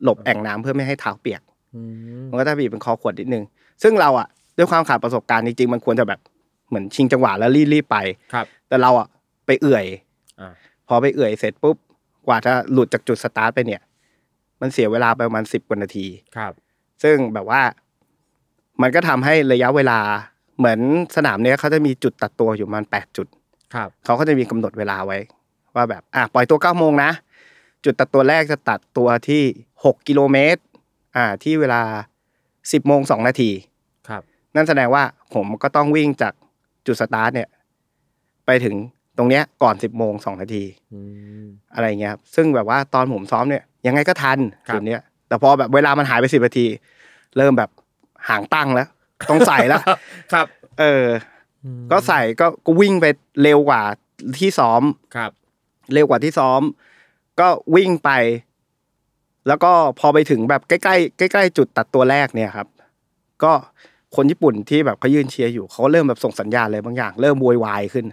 หลบแอ่งน้ำเพื่อไม่ให้เท้าเปียกอืมมันก็จะบีบเป็นคอขวดนิดนึง ซึ่งเราอะด้วยความขาดประสบการณ์จริงๆมันควรจะแบบเหมือนชิงจังหวะแล้วรีบๆไปครับ แต่เราอะไปเอื่อยอ่าพอไปเอื่อยเสร็จปุ๊บกว่าจะหลุดจากจุดสตาร์ทไปเนี่ย มันเสียเวลาไปประมาณสิบกว่านาทีครับ ซึ่งแบบว่า มันก็ทำให้ระยะเวลาเหมือนสนามเนี้ยเขาจะมีจุดตัดตัวอยู่ประมาณแปดจุดครับเขาก็จะมีกำหนดเวลาไว้ ว่าแบบอะปล่อยตัวเก้าโมงนะ จุดตัดตัวแรกจะตัดตัวที่หกกิโลเมตรอ่าที่เวลาสิบโมงสองนาทีครับ นั่นแสดงว่าผมก็ต้องวิ่งจากจุดสตาร์ทเนี่ย ไปถึงตรงเนี้ยก่อนสิบโมงสองนาทีอืมอะไรเงี้ยครับซึ่งแบบว่าตอนผมซ้อมเนี่ย ยังไงก็ทันครับจุดเนี้ย แต่พอแบบเวลามันหายไปสิบนาที เริ่มแบบหางตั้งแล้ว ต้องใส่แล้วครับ เออ ก็ใส่ก็ก็วิ่งไปเร็วกว่าที่ซ้อมครับ เร็วกว่าที่ซ้อม ก็วิ่งไป แล้วก็พอไปถึงแบบใกล้ ๆ ใกล้ ๆ จุดตัดตัวแรกเนี่ยครับ ก็คนญี่ปุ่นที่แบบเขายืนเชียร์อยู่เขาก็เริ่มแบบส่งสัญญาณอะไรบางอย่าง เริ่มโวยวายขึ้น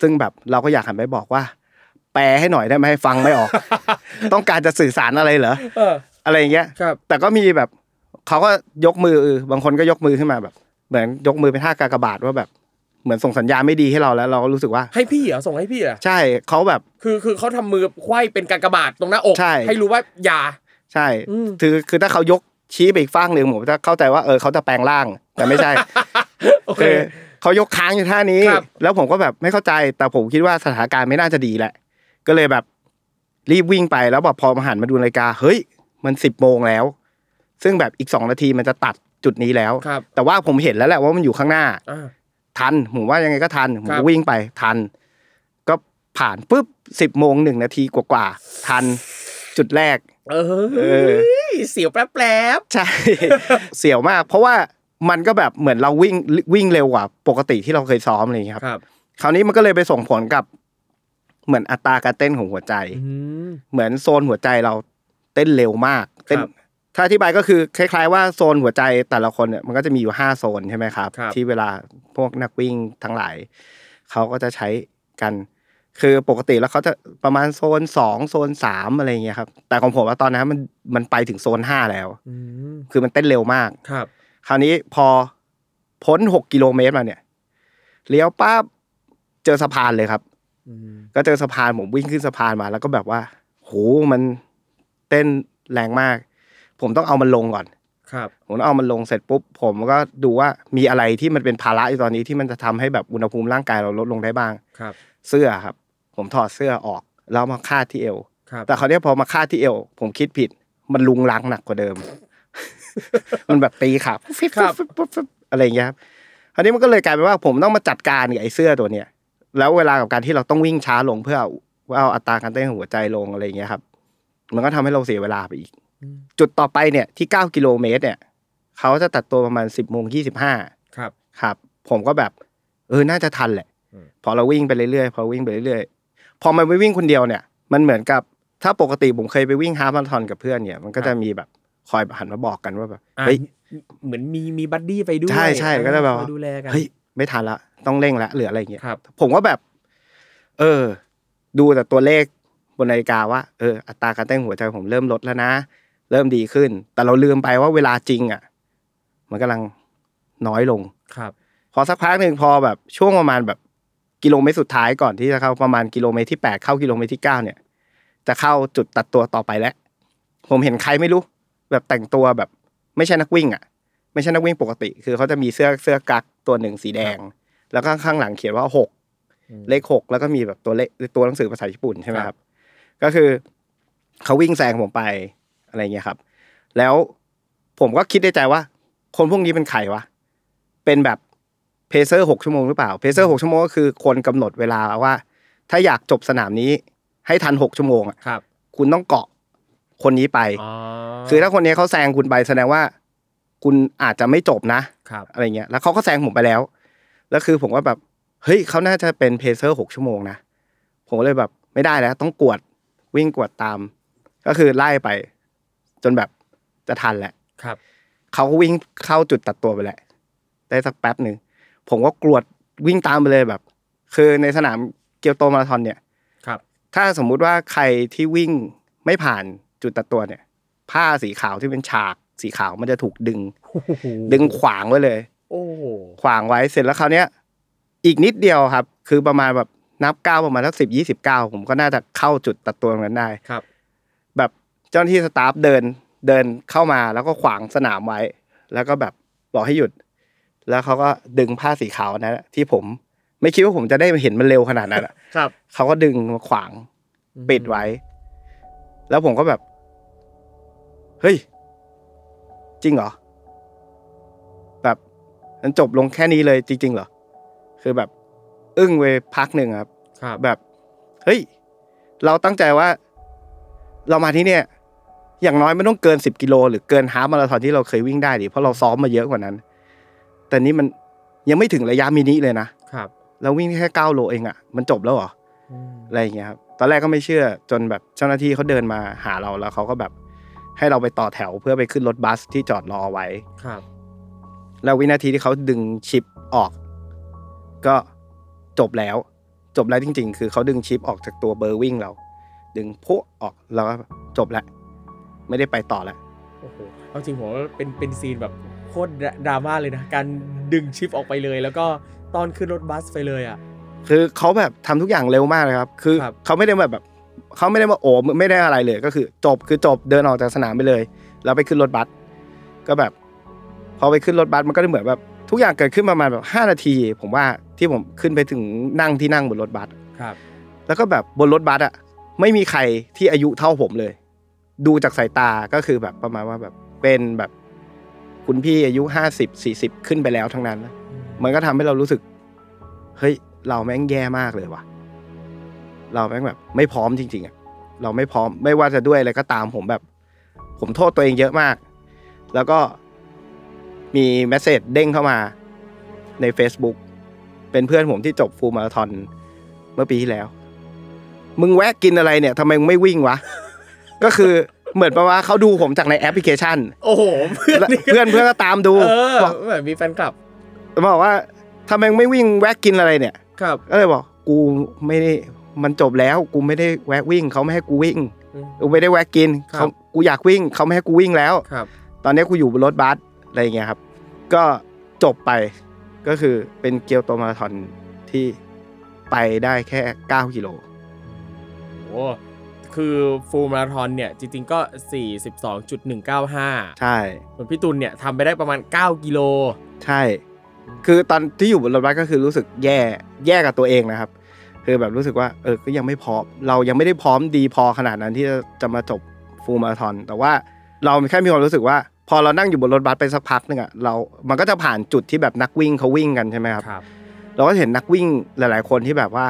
ซึ่งแบบเราก็อยากหันไปบอกว่า แปลให้หน่อยได้ไหมฟังไม่ออก ต้องการจะสื่อสารอะไรเหรอเอออะไรอย่างเงี้ยครับแต่ก็มีแบบเขาก็ยกมือบางคนก็ยกมือขึ้นมาแบบ เหมือนยกมือเป็นท่ากากบาทว่าแบบ เหมือนส่งสัญญาณไม่ดีให้เราแล้ว เราก็รู้สึกว่า ให้พี่เหรอส่งให้พี่เหรอใช่เขาแบบคือคือเขาทำมือไขว้เป็นกากบาทตรงหน้าอกใช่รู้ว่าอย่าใช่อืมคือคือถ้าเขายกชี้ไปอีกฝั่งหนึ่งผมจะเข้าใจว่าเออเขาจะแปลงร่างแต่ไม่ใช่โอเคคือเขายกค้างอยู่ท่านี้ครับแล้วผมก็แบบไม่เข้าใจ แต่ผมคิดว่าสถานการณ์ไม่น่าจะดีแหละ ก็เลยแบบรีบวิ่งไปแล้วแบบพอมาหันมาดูนาฬิกาเฮ้ย มันสิบโมงแล้ว ซึ่งแบบอีกสองนาทีมันจะตัดจุดนี้แล้วครับแต่ว่าผมเห็นแล้วแหละว่ามันอยู่ข้างหน้าอ่า ทันผมว่ายังไงก็ทันผมครัก็บวิ่งไปทัน ก็ผ่านปุ๊บสิบโมงหนึ่งนาทีกว่าๆทันจุดแรก เอเอออเสียวแป๊บแป๊บใช่เสียวมาก เพราะว่ามันก็แบบเหมือนเราวิ่งวิ่งเร็วกว่าปกติที่เราเคยซ้อมอะไรอย่างเงี้ยครับครับ คราวนี้มันก็เลยไปส่งผลกับ เหมือนอัตราการเต้นของหัวใจอืมเหมือนโซนหัวใจเราเต้นเร็วมาก เต้นครับ ถ้าอธิบายก็คือคล้าย ๆ ว่าโซนหัวใจแต่ละคนเนี่ยมันก็จะมีอยู่ห้าโซนใช่ไหมครับครับ ที่เวลาพวกนักวิ่งทั้งหลายเขาก็จะใช้กัน คือปกติแล้วเขาจะประมาณโซนสองโซนสามอะไรอย่างเงี้ยครับ แต่ของผมว่าตอนนั้นมันมันไปถึงโซนห้าแล้วอืมคือมันเต้นเร็วมากครับ คราวนี้พอพ้นหกกิโลเมตรมาเนี่ยเลี้ยวปั๊บเจอสะพานเลยครับอืมก็เจอสะพานผมวิ่งขึ้นสะพานมา แล้วก็แบบว่าโหมันเต้นแรงมาก ผมต้องเอามันลงก่อน ครับ ผมต้องเอามันลงเสร็จปุ๊บ ผมก็ดูว่ามีอะไรที่มันเป็นภาระอยู่ตอนนี้ที่มันจะทำให้แบบอุณหภูมิร่างกายเราลดลงได้บ้าง ครับ เสื้อครับ ผมถอดเสื้อออกแล้วมาคาดที่เอวครับแต่คราวเนี้ยพอมาคาดที่เอว ผมคิดผิด มันลุงลังหนักกว่าเดิม มันแบบตีขาฟิบครับฟิบฟิบฟิบอะไรอย่างเงี้ยครับคราวนี้มันก็เลยกลายเป็นว่าผมต้องมาจัดการกับไอ้เสื้อตัวเนี้ยแล้วเวลากับการที่เราต้องวิ่งช้าลงเพื่อเอาเอาอัตราการเต้นของหัวใจลงอะไรอย่างเงี้ยครับ มันก็ทำให้เราเสียเวลาไปอีก จุดต่อไปเนี่ยที่เก้ากิโลเมตร เนี่ยเขาจะตัดตัวประมาณสิบโมงยี่สิบห้าครับครับ ผมก็แบบ เออน่าจะทันแหละอืมพอเราวิ่งไปเรื่อยๆพอวิ่งไปเรื่อยๆพอมันไปวิ่งคนเดียวเนี่ย มันเหมือนกับถ้าปกติผมเคยไปวิ่งฮาล์ฟมาราธอนกับเพื่อนเนี่ย มันก็จะมีแบบคอยหันมาบอกกันว่าแบบอะเฮ้ยเหมือนมีมีบัดดี้ไปด้วยใช่ใช่ก็จะแบบคอยดูแลกันเฮ้ยไม่ทันละต้องเร่งละหรืออะไรอย่างเงี้ยครับผมก็แบบ เออ ดูแต่ตัวเลขบนนาฬิกาว่าเอออัตราการเต้นหัวใจผมเริ่มลดแล้วนะ เริ่มดีขึ้น แต่เราลืมไปว่าเวลาจริงอะ มันกำลังน้อยลงครับ พอสักพักหนึ่งพอแบบช่วงประมาณแบบกิโลเมตรสุดท้ายก่อนที่จะเข้าประมาณกิโลเมตรที่แปดเข้ากิโลเมตรที่เก้าเนี่ย จะเข้าจุดตัดตัวต่อไปแล้ว ผมเห็นใครไม่รู้ แบบแต่งตัวแบบ ไม่ใช่นักวิ่งอะ ไม่ใช่นักวิ่งปกติ คือเขาจะมีเสื้อเสื้อกั๊กตัวหนึ่งสีแดง แล้วก็ข้างหลังเขียนว่าหกอืมเลขหกแล้วก็มีแบบตัวเลขตัวหนังสือภาษาญี่ปุ่นใช่ไหมครับครับก็คือเขาวิ่งแซงผมไป อะไรเงี้ยครับ แล้วผมก็คิดในใจว่า คนพวกนี้เป็นใครวะเป็นแบบ pacer หกชั่วโมงหรือเปล่า pacer หกชั่วโมงก็คือคนกำหนดเวลาว่า ถ้าอยากจบสนามนี้ให้ทันหกชั่วโมงอะครับคุณต้องเกาะคนนี้ไปอ๋อคือถ้าคนนี้เขาแซงคุณไปแสดงว่า คุณอาจจะไม่จบนะครับอะไรเงี้ย แล้วเขาก็แซงผมไปแล้ว แล้วคือผมก็แบบเฮ้ยเขาน่าจะเป็นเพเซอร์หกชั่วโมงนะผมก็เลยแบบไม่ได้แล้ว ต้องกวดวิ่งกวดตาม ก็คือไล่ไป จนแบบจะทันแหละครับเขาก็วิ่งเข้าจุดตัดตัวไปแหละ ได้สักแป๊บหนึ่งผมก็กรวดวิ่งตามไปเลยแบบ คือในสนามเกียวโตมาราธอนเนี่ยครับ ถ้าสมมุติว่าใครที่วิ่งไม่ผ่านจุดตัดตัวเนี่ย ผ้าสีขาวที่เป็นฉากสีขาวมันจะถูกดึง ดึงขวางไว้เลย โอ้โหขวางไว้เสร็จแล้วคราวเนี้ยอีกนิดเดียวครับ คือประมาณแบบนับก้าวประมาณสักสิบยี่สิบก้าวผมก็น่าจะเข้าจุดตัดตัวตรงนั้นได้ครับแบบ เจ้าหน้าที่สตาฟเดินเดินเข้ามาแล้วก็ขวางสนามไว้ แล้วก็แบบบอกให้หยุด แล้วเขาก็ดึงผ้าสีขาวนั้นอะที่ผมไม่คิดว่าผมจะได้เห็นมันเร็วขนาดนั้นอะครับเขาก็ดึงมาขวางปิดไว้ แล้วผมก็แบบ เฮ้ย จริงเหรอ แบบมันจบลงแค่นี้เลยจริงๆเหรอ คือแบบ อึ้งไปพักหนึ่งครับครับแบบ เฮ้ย เราตั้งใจว่า เรามาที่เนี่ย อย่างน้อยไม่ต้องเกินสิบกิโลหรือเกินฮาล์ฟมาราธอนที่เราเคยวิ่งได้ดิเพราะเราซ้อมมาเยอะกว่านั้น แต่นี่มันยังไม่ถึงระยะมินิเลยนะครับเราวิ่งแค่เก้าโลเองอะมันจบแล้วเหรออืมอะไรอย่างเงี้ยครับตอนแรกก็ไม่เชื่อจนแบบเจ้าหน้าที่เขาเดินมาหาเราแล้วเขาก็แบบ ให้เราไปต่อแถวเพื่อไปขึ้นรถบัสที่จอดรอไว้ครับ แล้ววินาทีที่เขาดึงชิปออก ก็จบแล้ว จบแล้วจริง ๆ คือเขาดึงชิปออกจากตัวเบอร์วิ่งเรา ดึงพุออกแล้วก็จบแล้ว ไม่ได้ไปต่อแล้วโอ้โหเอาจริงผมว่าเป็นเป็นซีนแบบโคตรดราม่าเลยนะ การดึงชิปออกไปเลย แล้วก็ตอนขึ้นรถบัสไปเลยอะ คือเขาแบบทำทุกอย่างเร็วมากเลยครับ คือครับเขาไม่ได้แบบแบบเขาไม่ได้มาโอบไม่ได้อะไรเลย ก็คือจบคือจบเดินออกจากสนามไปเลย แล้วไปขึ้นรถบัสก็แบบ พอไปขึ้นรถบัสมันก็ได้เหมือนแบบ ทุกอย่างเกิดขึ้นประมาณแบบห้านาที ผมว่าที่ผมขึ้นไปถึงนั่งที่นั่งบนรถบัสครับ แล้วก็แบบบนรถบัสอะไม่มีใครที่อายุเท่าผมเลย ดูจากสายตาก็คือแบบประมาณว่าแบบเป็นแบบคุณพี่อายุห้าสิบสี่สิบขึ้นไปแล้วทั้งนั้น มันก็ทำให้เรารู้สึก เฮ้ย เราแม่งแย่มากเลยว่ะ เราแม่งแบบ ไม่พร้อมจริง ๆอะเราไม่พร้อมไม่ว่าจะด้วยอะไรก็ตามผมแบบ ผมโทษตัวเองเยอะมาก แล้วก็มีเมสเซจเด้งเข้ามาใน Facebook เป็นเพื่อนผมที่จบฟูลมาราธอนเมื่อปีที่แล้ว มึงแวะกินอะไรเนี่ยทำไมมึงไม่วิ่งวะ ก็คือเหมือนประมาณว่าเขาดูผมจากในแอปพลิเคชัน โอ้โหเพื่อนแล้วนี่ก็เพื่อนเพื่อนก็ตามดูเออบอกแบบมีแฟนคลับ บอกว่าทำไมมึงไม่วิ่งแวะกินอะไรเนี่ยครับ ก็เลยบอกกูไม่ได้มันจบแล้วกูไม่ได้แวะวิ่งเขาไม่ให้กูวิ่งอืมกูไม่ได้แวะกินครับ เขากูอยากวิ่งเขาไม่ให้กูวิ่งแล้ว ครับ ตอนนี้กูอยู่บนรถบัสอะไรอย่างเงี้ยครับ ก็จบไปก็คือเป็นเกียวโตมาราธอนที่ไปได้แค่ 9กิโล โอ้ คือฟูลมาราธอนเนี่ย จริง ๆ ก็ 42.195 ใช่ส่วนพี่ตุลเนี่ยทำไปได้ประมาณ 9 กิโล ใช่ คือตอนที่อยู่บนรถบัสก็คือรู้สึกแย่แย่กับตัวเองนะครับ คือแบบรู้สึกว่าเออก็ยังไม่พร้อม เรายังไม่ได้พร้อมดีพอขนาดนั้นที่จะจะมาจบฟูลมาราธอนแต่ว่าเราแค่มีความรู้สึกว่า พอเรานั่งอยู่บนรถบัสไปสักพักหนึงอะเรามันก็จะผ่านจุดที่แบบนักวิ่งเขาวิ่งกันใช่ไหมครับครับ เราก็เห็นนักวิ่งหลาย ๆ คนที่แบบว่า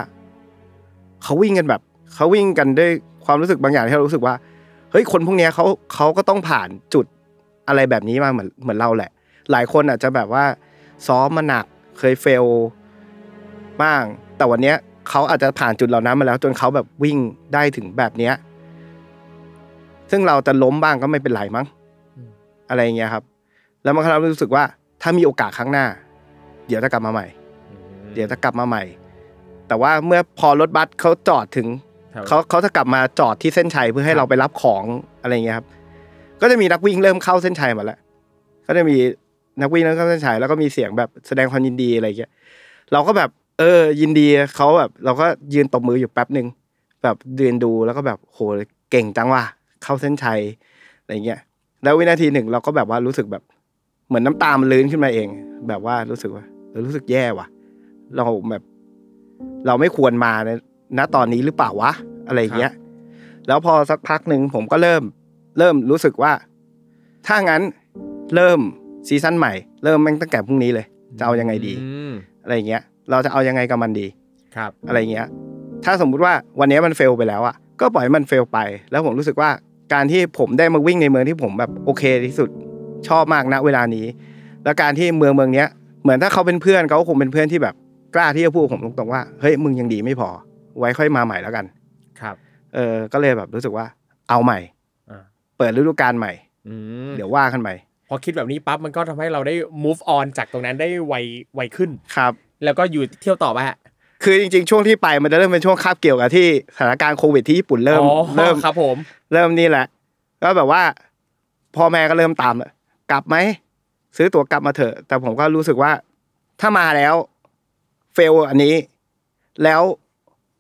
เขาวิ่งกันแบบเขาวิ่งกันด้วย ความรู้สึกบางอย่างที่เรารู้สึกว่าเฮ้ยคนพวกเนี้ยเขาเขาก็ต้องผ่านจุดอะไรแบบนี้มาเหมือนเหมือนเราแหละ หลายคนอาจจะแบบว่าซ้อมมาหนักเคยเฟลบ้าง แต่วันเนี้ยเขาอาจจะผ่านจุดเหล่านั้นมาแล้ว จนเขาแบบวิ่งได้ถึงแบบเนี้ยซึ่งเราจะล้มบ้างก็ไม่เป็นไรมั้งอืมอะไรอย่างเงี้ยครับ แล้วมันก็ทำให้รู้สึกว่าถ้ามีโอกาสครั้งหน้า เดี๋ยวจะกลับมาใหม่ เดี๋ยวจะกลับมาใหม่ แต่ว่าเมื่อพอรถบัสเขาจอดถึงแถว เขาเขาจะกลับมาจอดที่เส้นชัยเพื่อให้เราไปรับของอะไรเงี้ยครับ ก็จะมีนักวิ่งเริ่มเข้าเส้นชัยมาแล้ว ก็จะมีนักวิ่งเริ่มเข้าเส้นชัยแล้วก็มีเสียงแบบแสดงความยินดีอะไรเงี้ย เราก็แบบ เออ ยินดีเขาแบบ เราก็ยืนตบมืออยู่แป๊บหนึ่งแบบยืนดูแล้วก็แบบโหเก่งจังว่ะเข้าเส้นชัยอะไรเงี้ย แล้ววินาทีหนึ่งเราก็แบบว่ารู้สึกแบบเหมือนน้ำตามันลื้นขึ้นมาเอง แบบว่ารู้สึกว่าเออรู้สึกแย่ว่ะ เราแบบ เราไม่ควรมาใน ณตอนนี้หรือเปล่าวะอะไรอย่างเงี้ย แล้วพอสักพักหนึ่งผมก็เริ่ม เริ่มรู้สึกว่า ถ้างั้นเริ่มซีซั่นใหม่ เริ่มแม่งตั้งแต่พรุ่งนี้เลย จะเอายังไงดีอืมอะไรอย่างเงี้ย เราจะเอายังไงกับมันดี ครับ อะไรเงี้ย ถ้าสมมุติว่าวันนี้มันเฟลไปแล้วอะ ก็ปล่อยให้มันเฟลไป แล้วผมรู้สึกว่าการที่ผมได้มาวิ่งในเมืองที่ผมแบบโอเคที่สุดชอบมากณเวลานี้ แล้วการที่เมืองเมืองเนี้ยเหมือนถ้าเขาเป็นเพื่อนเขาก็คงเป็นเพื่อนที่แบบกล้าที่จะพูดกับผมตรงๆว่าเฮ้ยมึงยังดีไม่พอ ไว้ค่อยมาใหม่แล้วกัน ครับ เออ ก็เลยแบบรู้สึกว่า เอาใหม่อ่าเปิดฤดูกาลใหม่อืมเดี๋ยวว่ากันใหม่พอคิดแบบนี้ปั๊บมันก็ทำให้เราได้ move on จากตรงนั้นได้ไวไวขึ้นครับ แล้วก็อยู่เที่ยวต่อไปฮะคือจริงๆ ช่วงที่ไปมันจะเริ่มเป็นช่วงคาบเกี่ยวกับที่สถานการณ์โควิดที่ญี่ปุ่นเริ่มอ๋อเริ่มครับผม เริ่มนี่แหละก็แบบว่าพ่อแม่ก็เริ่มตามแล้วกลับไหมซื้อตั๋วกลับมาเถอะ แต่ผมก็รู้สึกว่า ถ้ามาแล้ว เฟลอันนี้ แล้ว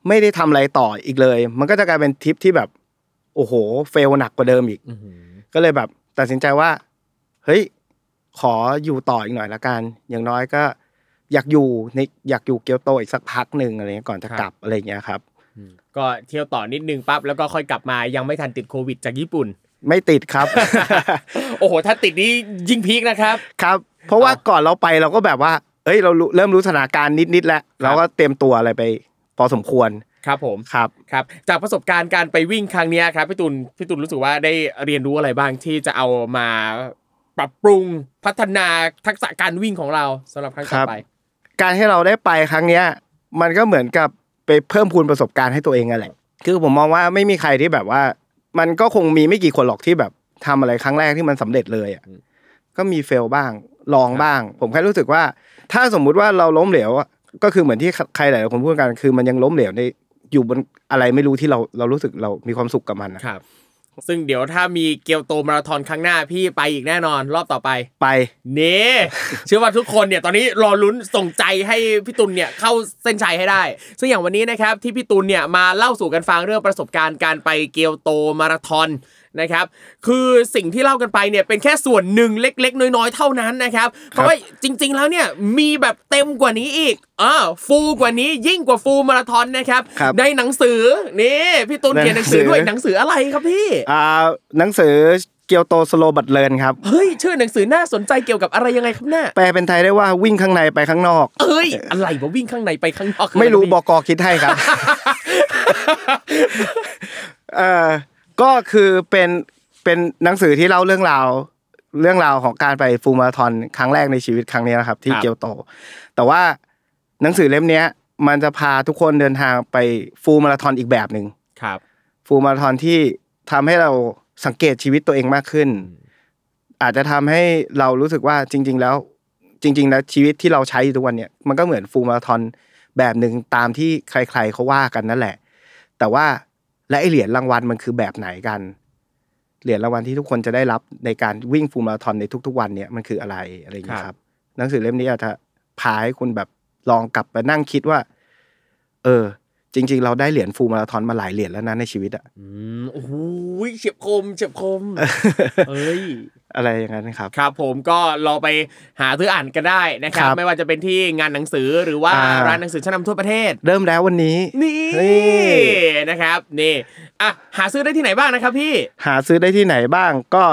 ไม่ได้ทำอะไรต่ออีกเลย มันก็จะกลายเป็นทริปที่แบบ โอ้โห เฟลหนักกว่าเดิมอีกอื้อหือก็เลยแบบตัดสินใจว่า เฮ้ย ขออยู่ต่ออีกหน่อยละกัน อย่างน้อยก็ อยากอยู่ในอยากอยู่เกียวโตอีกสักพักหนึ่งอะไรเงี้ยก่อนจะกลับอะไรเงี้ยครับอืมก็เที่ยวต่อนิดนึงปั๊บแล้วก็ค่อยกลับมายังไม่ทันติดโควิดจากญี่ปุ่น ไม่ติดครับ โอ้โห ถ้าติดนี้ยิ่งพีคนะครับครับ เพราะว่าก่อนเราไปเราก็แบบว่า เอ้ยเรารู้เริ่มรู้สถานการณ์นิดๆแล้วเราก็เตรียมตัวอะไรไป พอสมควรครับผมครับครับจากประสบการณ์การไปวิ่งครั้งเนี้ยครับพี่ตุลพี่ตุลรู้สึกว่าได้เรียนรู้อะไรบ้างที่จะเอามาปรับปรุงพัฒนาทักษะการวิ่งของเราสำหรับครั้งต่ครัอบไป การที่เราได้ไปครั้งเนี้ย มันก็เหมือนกับไปเพิ่มพูนประสบการณ์ให้ตัวเองนั่นแหละคือผมมองว่าไม่มีใครที่แบบว่า มันก็คงมีไม่กี่คนหรอกที่แบบทำอะไรครั้งแรกที่มันสำเร็จเลยอะก็มีเฟลบ้างลองบ้าง ผมแค่รู้สึกว่า ถ้าสมมุติว่าเราล้มเหลวอะ ก็คือเหมือนที่ใครหลายๆคนพูดกันคือมันยังล้มเหลวในอยู่บนอะไรไม่รู้ที่เราเรารู้สึกเรามีความสุขกับมันนะครับ ซึ่งเดี๋ยวถ้ามีเกียวโตมาราธอนครั้งหน้าพี่ไปอีกแน่นอนรอบต่อไปไปเน่เชื่อว่าทุกคนเนี่ยตอนนี้รอลุ้นส่งใจให้พี่ตุลเนี่ยเข้าเส้นชัยให้ได้ ซึ่งอย่างวันนี้นะครับที่พี่ตุลเนี่ยมาเล่าสู่กันฟังเรื่องประสบการณ์การไปเกียวโตมาราธอน นะครับคือสิ่งที่เล่ากันไปเนี่ยเป็นแค่ส่วนหนึ่งเล็ก ๆ น้อยๆเท่านั้นนะครับเพราะว่าจริง ๆ แล้วเนี่ยมีแบบเต็มกว่านี้อีกอ่าฟูกว่านี้ยิ่งกว่าฟูมาราธอนนะครับครับในหนังสือนี่พี่ตุลเขียนหนังสือด้วยหนังสืออะไรครับพี่อ่าหนังสือเกียวโตสโลบัตเลินครับเฮ้ยชื่อหนังสือน่าสนใจเกี่ยวกับอะไรยังไงครับเนี่ยแปลเป็นไทยได้ว่าวิ่งข้างในไปข้างนอกเอ้ยอะไรวะวิ่งข้างในไปข้างนอกไม่รู้บบอกกคิดให้ครับเอ่อ ก็คือเป็นเป็นหนังสือที่เล่าเรื่องราวเรื่องราวของการไปฟูลมาราธอนครั้งแรกในชีวิตครั้งนี้นะครับ ที่เกียวโต แต่ว่าหนังสือเล่มเนี้ย มันจะพาทุกคนเดินทางไปฟูลมาราธอนอีกแบบหนึ่งครับ ฟูลมาราธอนที่ทำให้เราสังเกตชีวิตตัวเองมากขึ้น อาจจะทำให้เรารู้สึกว่าจริง ๆ แล้ว จริง ๆ แล้วชีวิตที่เราใช้อยู่ทุกวันเนี่ยมันก็เหมือนฟูลมาราธอนแบบหนึ่งตามที่ใคร ๆเขาว่ากันนั่นแหละ แต่ว่า และไอเหรียญรางวัลมันคือแบบไหนกัน เหรียญรางวัลที่ทุกคนจะได้รับในการวิ่งฟูลมาราธอนในทุก ๆ วันเนี่ยมันคืออะไรอะไรอย่างเงี้ยครับ หนังสือเล่มนี้อาจจะพาให้คุณแบบลองกลับไปนั่งคิดว่า เออ จริง ๆ เราได้เหรียญฟูลมาราธอนมาหลายเหรียญแล้วนะในชีวิตอะอืมโอ้โหเฉียบคมเฉียบคมเอ้ยอะไรอย่างนั้นนะครับ ครับผมก็ลองไปหาซื้ออ่านกันได้นะครับครับ ไม่ว่าจะเป็นที่งานหนังสือหรือว่าอ่าร้านหนังสือชั้นนำทั่วประเทศ เริ่มแล้ววันนี้นี่นี่นะครับนี่อะหาซื้อได้ที่ไหนบ้างนะครับพี่หาซื้อได้ที่ไหนบ้างก็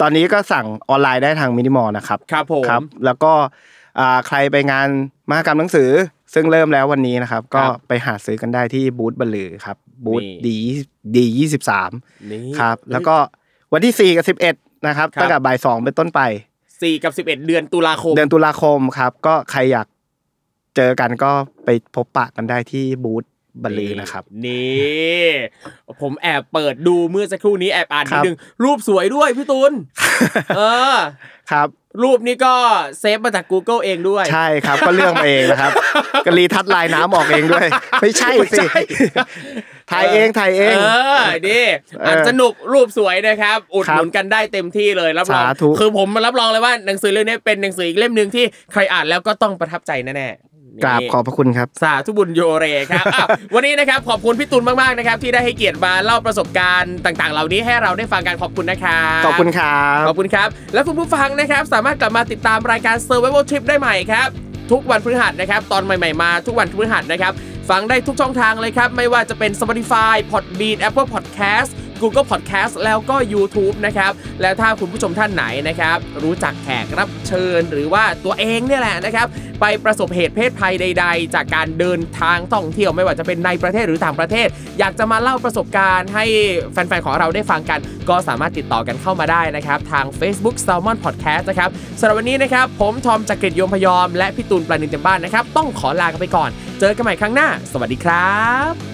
ตอนนี้ก็สั่งออนไลน์ได้ทางมินิมอลนะครับ ครับผมครับ แล้วก็อ่าใครไปงานมหกรรมหนังสือ ซึ่งเริ่มแล้ววันนี้นะครับ ก็ไปหาซื้อกันได้ที่บูธบัลลือครับบูธดีดียี่สิบสามนี่ครับ แล้วก็วันที่สี่กับสิบเอ็ดนะครับครับตั้งแต่บ่ายสองเป็นต้นไปสี่กับสิบเอ็ดเดือนตุลาคม เดือนตุลาคมครับ ก็ใครอยากเจอกันก็ไปพบปะกันได้ที่บูธบัลลือนะครับนี่ผมแอบเปิดดูเมื่อสักครู่นี้แอบอ่านคนิรัดบนึงรูปสวยด้วยพี่ตุลเออครับ รูปนี้ก็เซฟมาจาก Google เองด้วย ใช่ครับ ก็เลือกมาเองนะครับก็รีทัดลายน้ำออกเองด้วย ไม่ใช่ไม่สิใช่ถ่ายเองถ่ายเอง เออนี่เอออ่อ่านสนุกรูปสวยนะครับ อุดครัหบนุนกันได้เต็มที่เลยรับรองสาธุคือผมมารับรองเลยว่าหนังสือเล่มนี้เป็นหนังสืออีกเล่มหนึ่งที่ใครอ่านแล้วก็ต้องประทับใจแน่ๆนี่ กราบขอบพระคุณครับ สาธุบุญโยเรครับอ้าววันนี้นะครับขอบคุณพี่ตุลมากๆนะครับที่ได้ให้เกียรติมาเล่าประสบการณ์ต่างๆ เหล่านี้ให้เราได้ฟังกันขอบคุณนะครับขอบคุณครับขอบคุณครับ และคุณผู้ฟังนะครับ สามารถกลับมาติดตามรายการ Survival Trip ได้ใหม่ครับทุกวันพฤหัสนะครับตอนใหม่ๆมาทุกวันพฤหัสนะครับฟังได้ทุกช่องทางเลยครับไม่ว่าจะเป็น Spotify Podbean Apple Podcast Google Podcast แล้วก็ YouTube นะครับ แล้วถ้าคุณผู้ชมท่านไหนนะครับ รู้จักแขกรับเชิญหรือว่าตัวเองเนี่ยแหละนะครับ ไปประสบเหตุเพศภัยใด ๆ จากการเดินทางท่องเที่ยวไม่ว่าจะเป็นในประเทศหรือต่างประเทศ อยากจะมาเล่าประสบการณ์ให้แฟนๆของเราได้ฟังกัน ก็สามารถติดต่อกันเข้ามาได้นะครับ ทาง Facebook Salmon Podcast นะครับสำหรับวันนี้นะครับผมทอมจากกรีฑยมพยอมและพี่ตูนปลานินเต็มบ้านนะครับต้องขอลากันไปก่อน เจอกันใหม่ครั้งหน้า สวัสดีครับ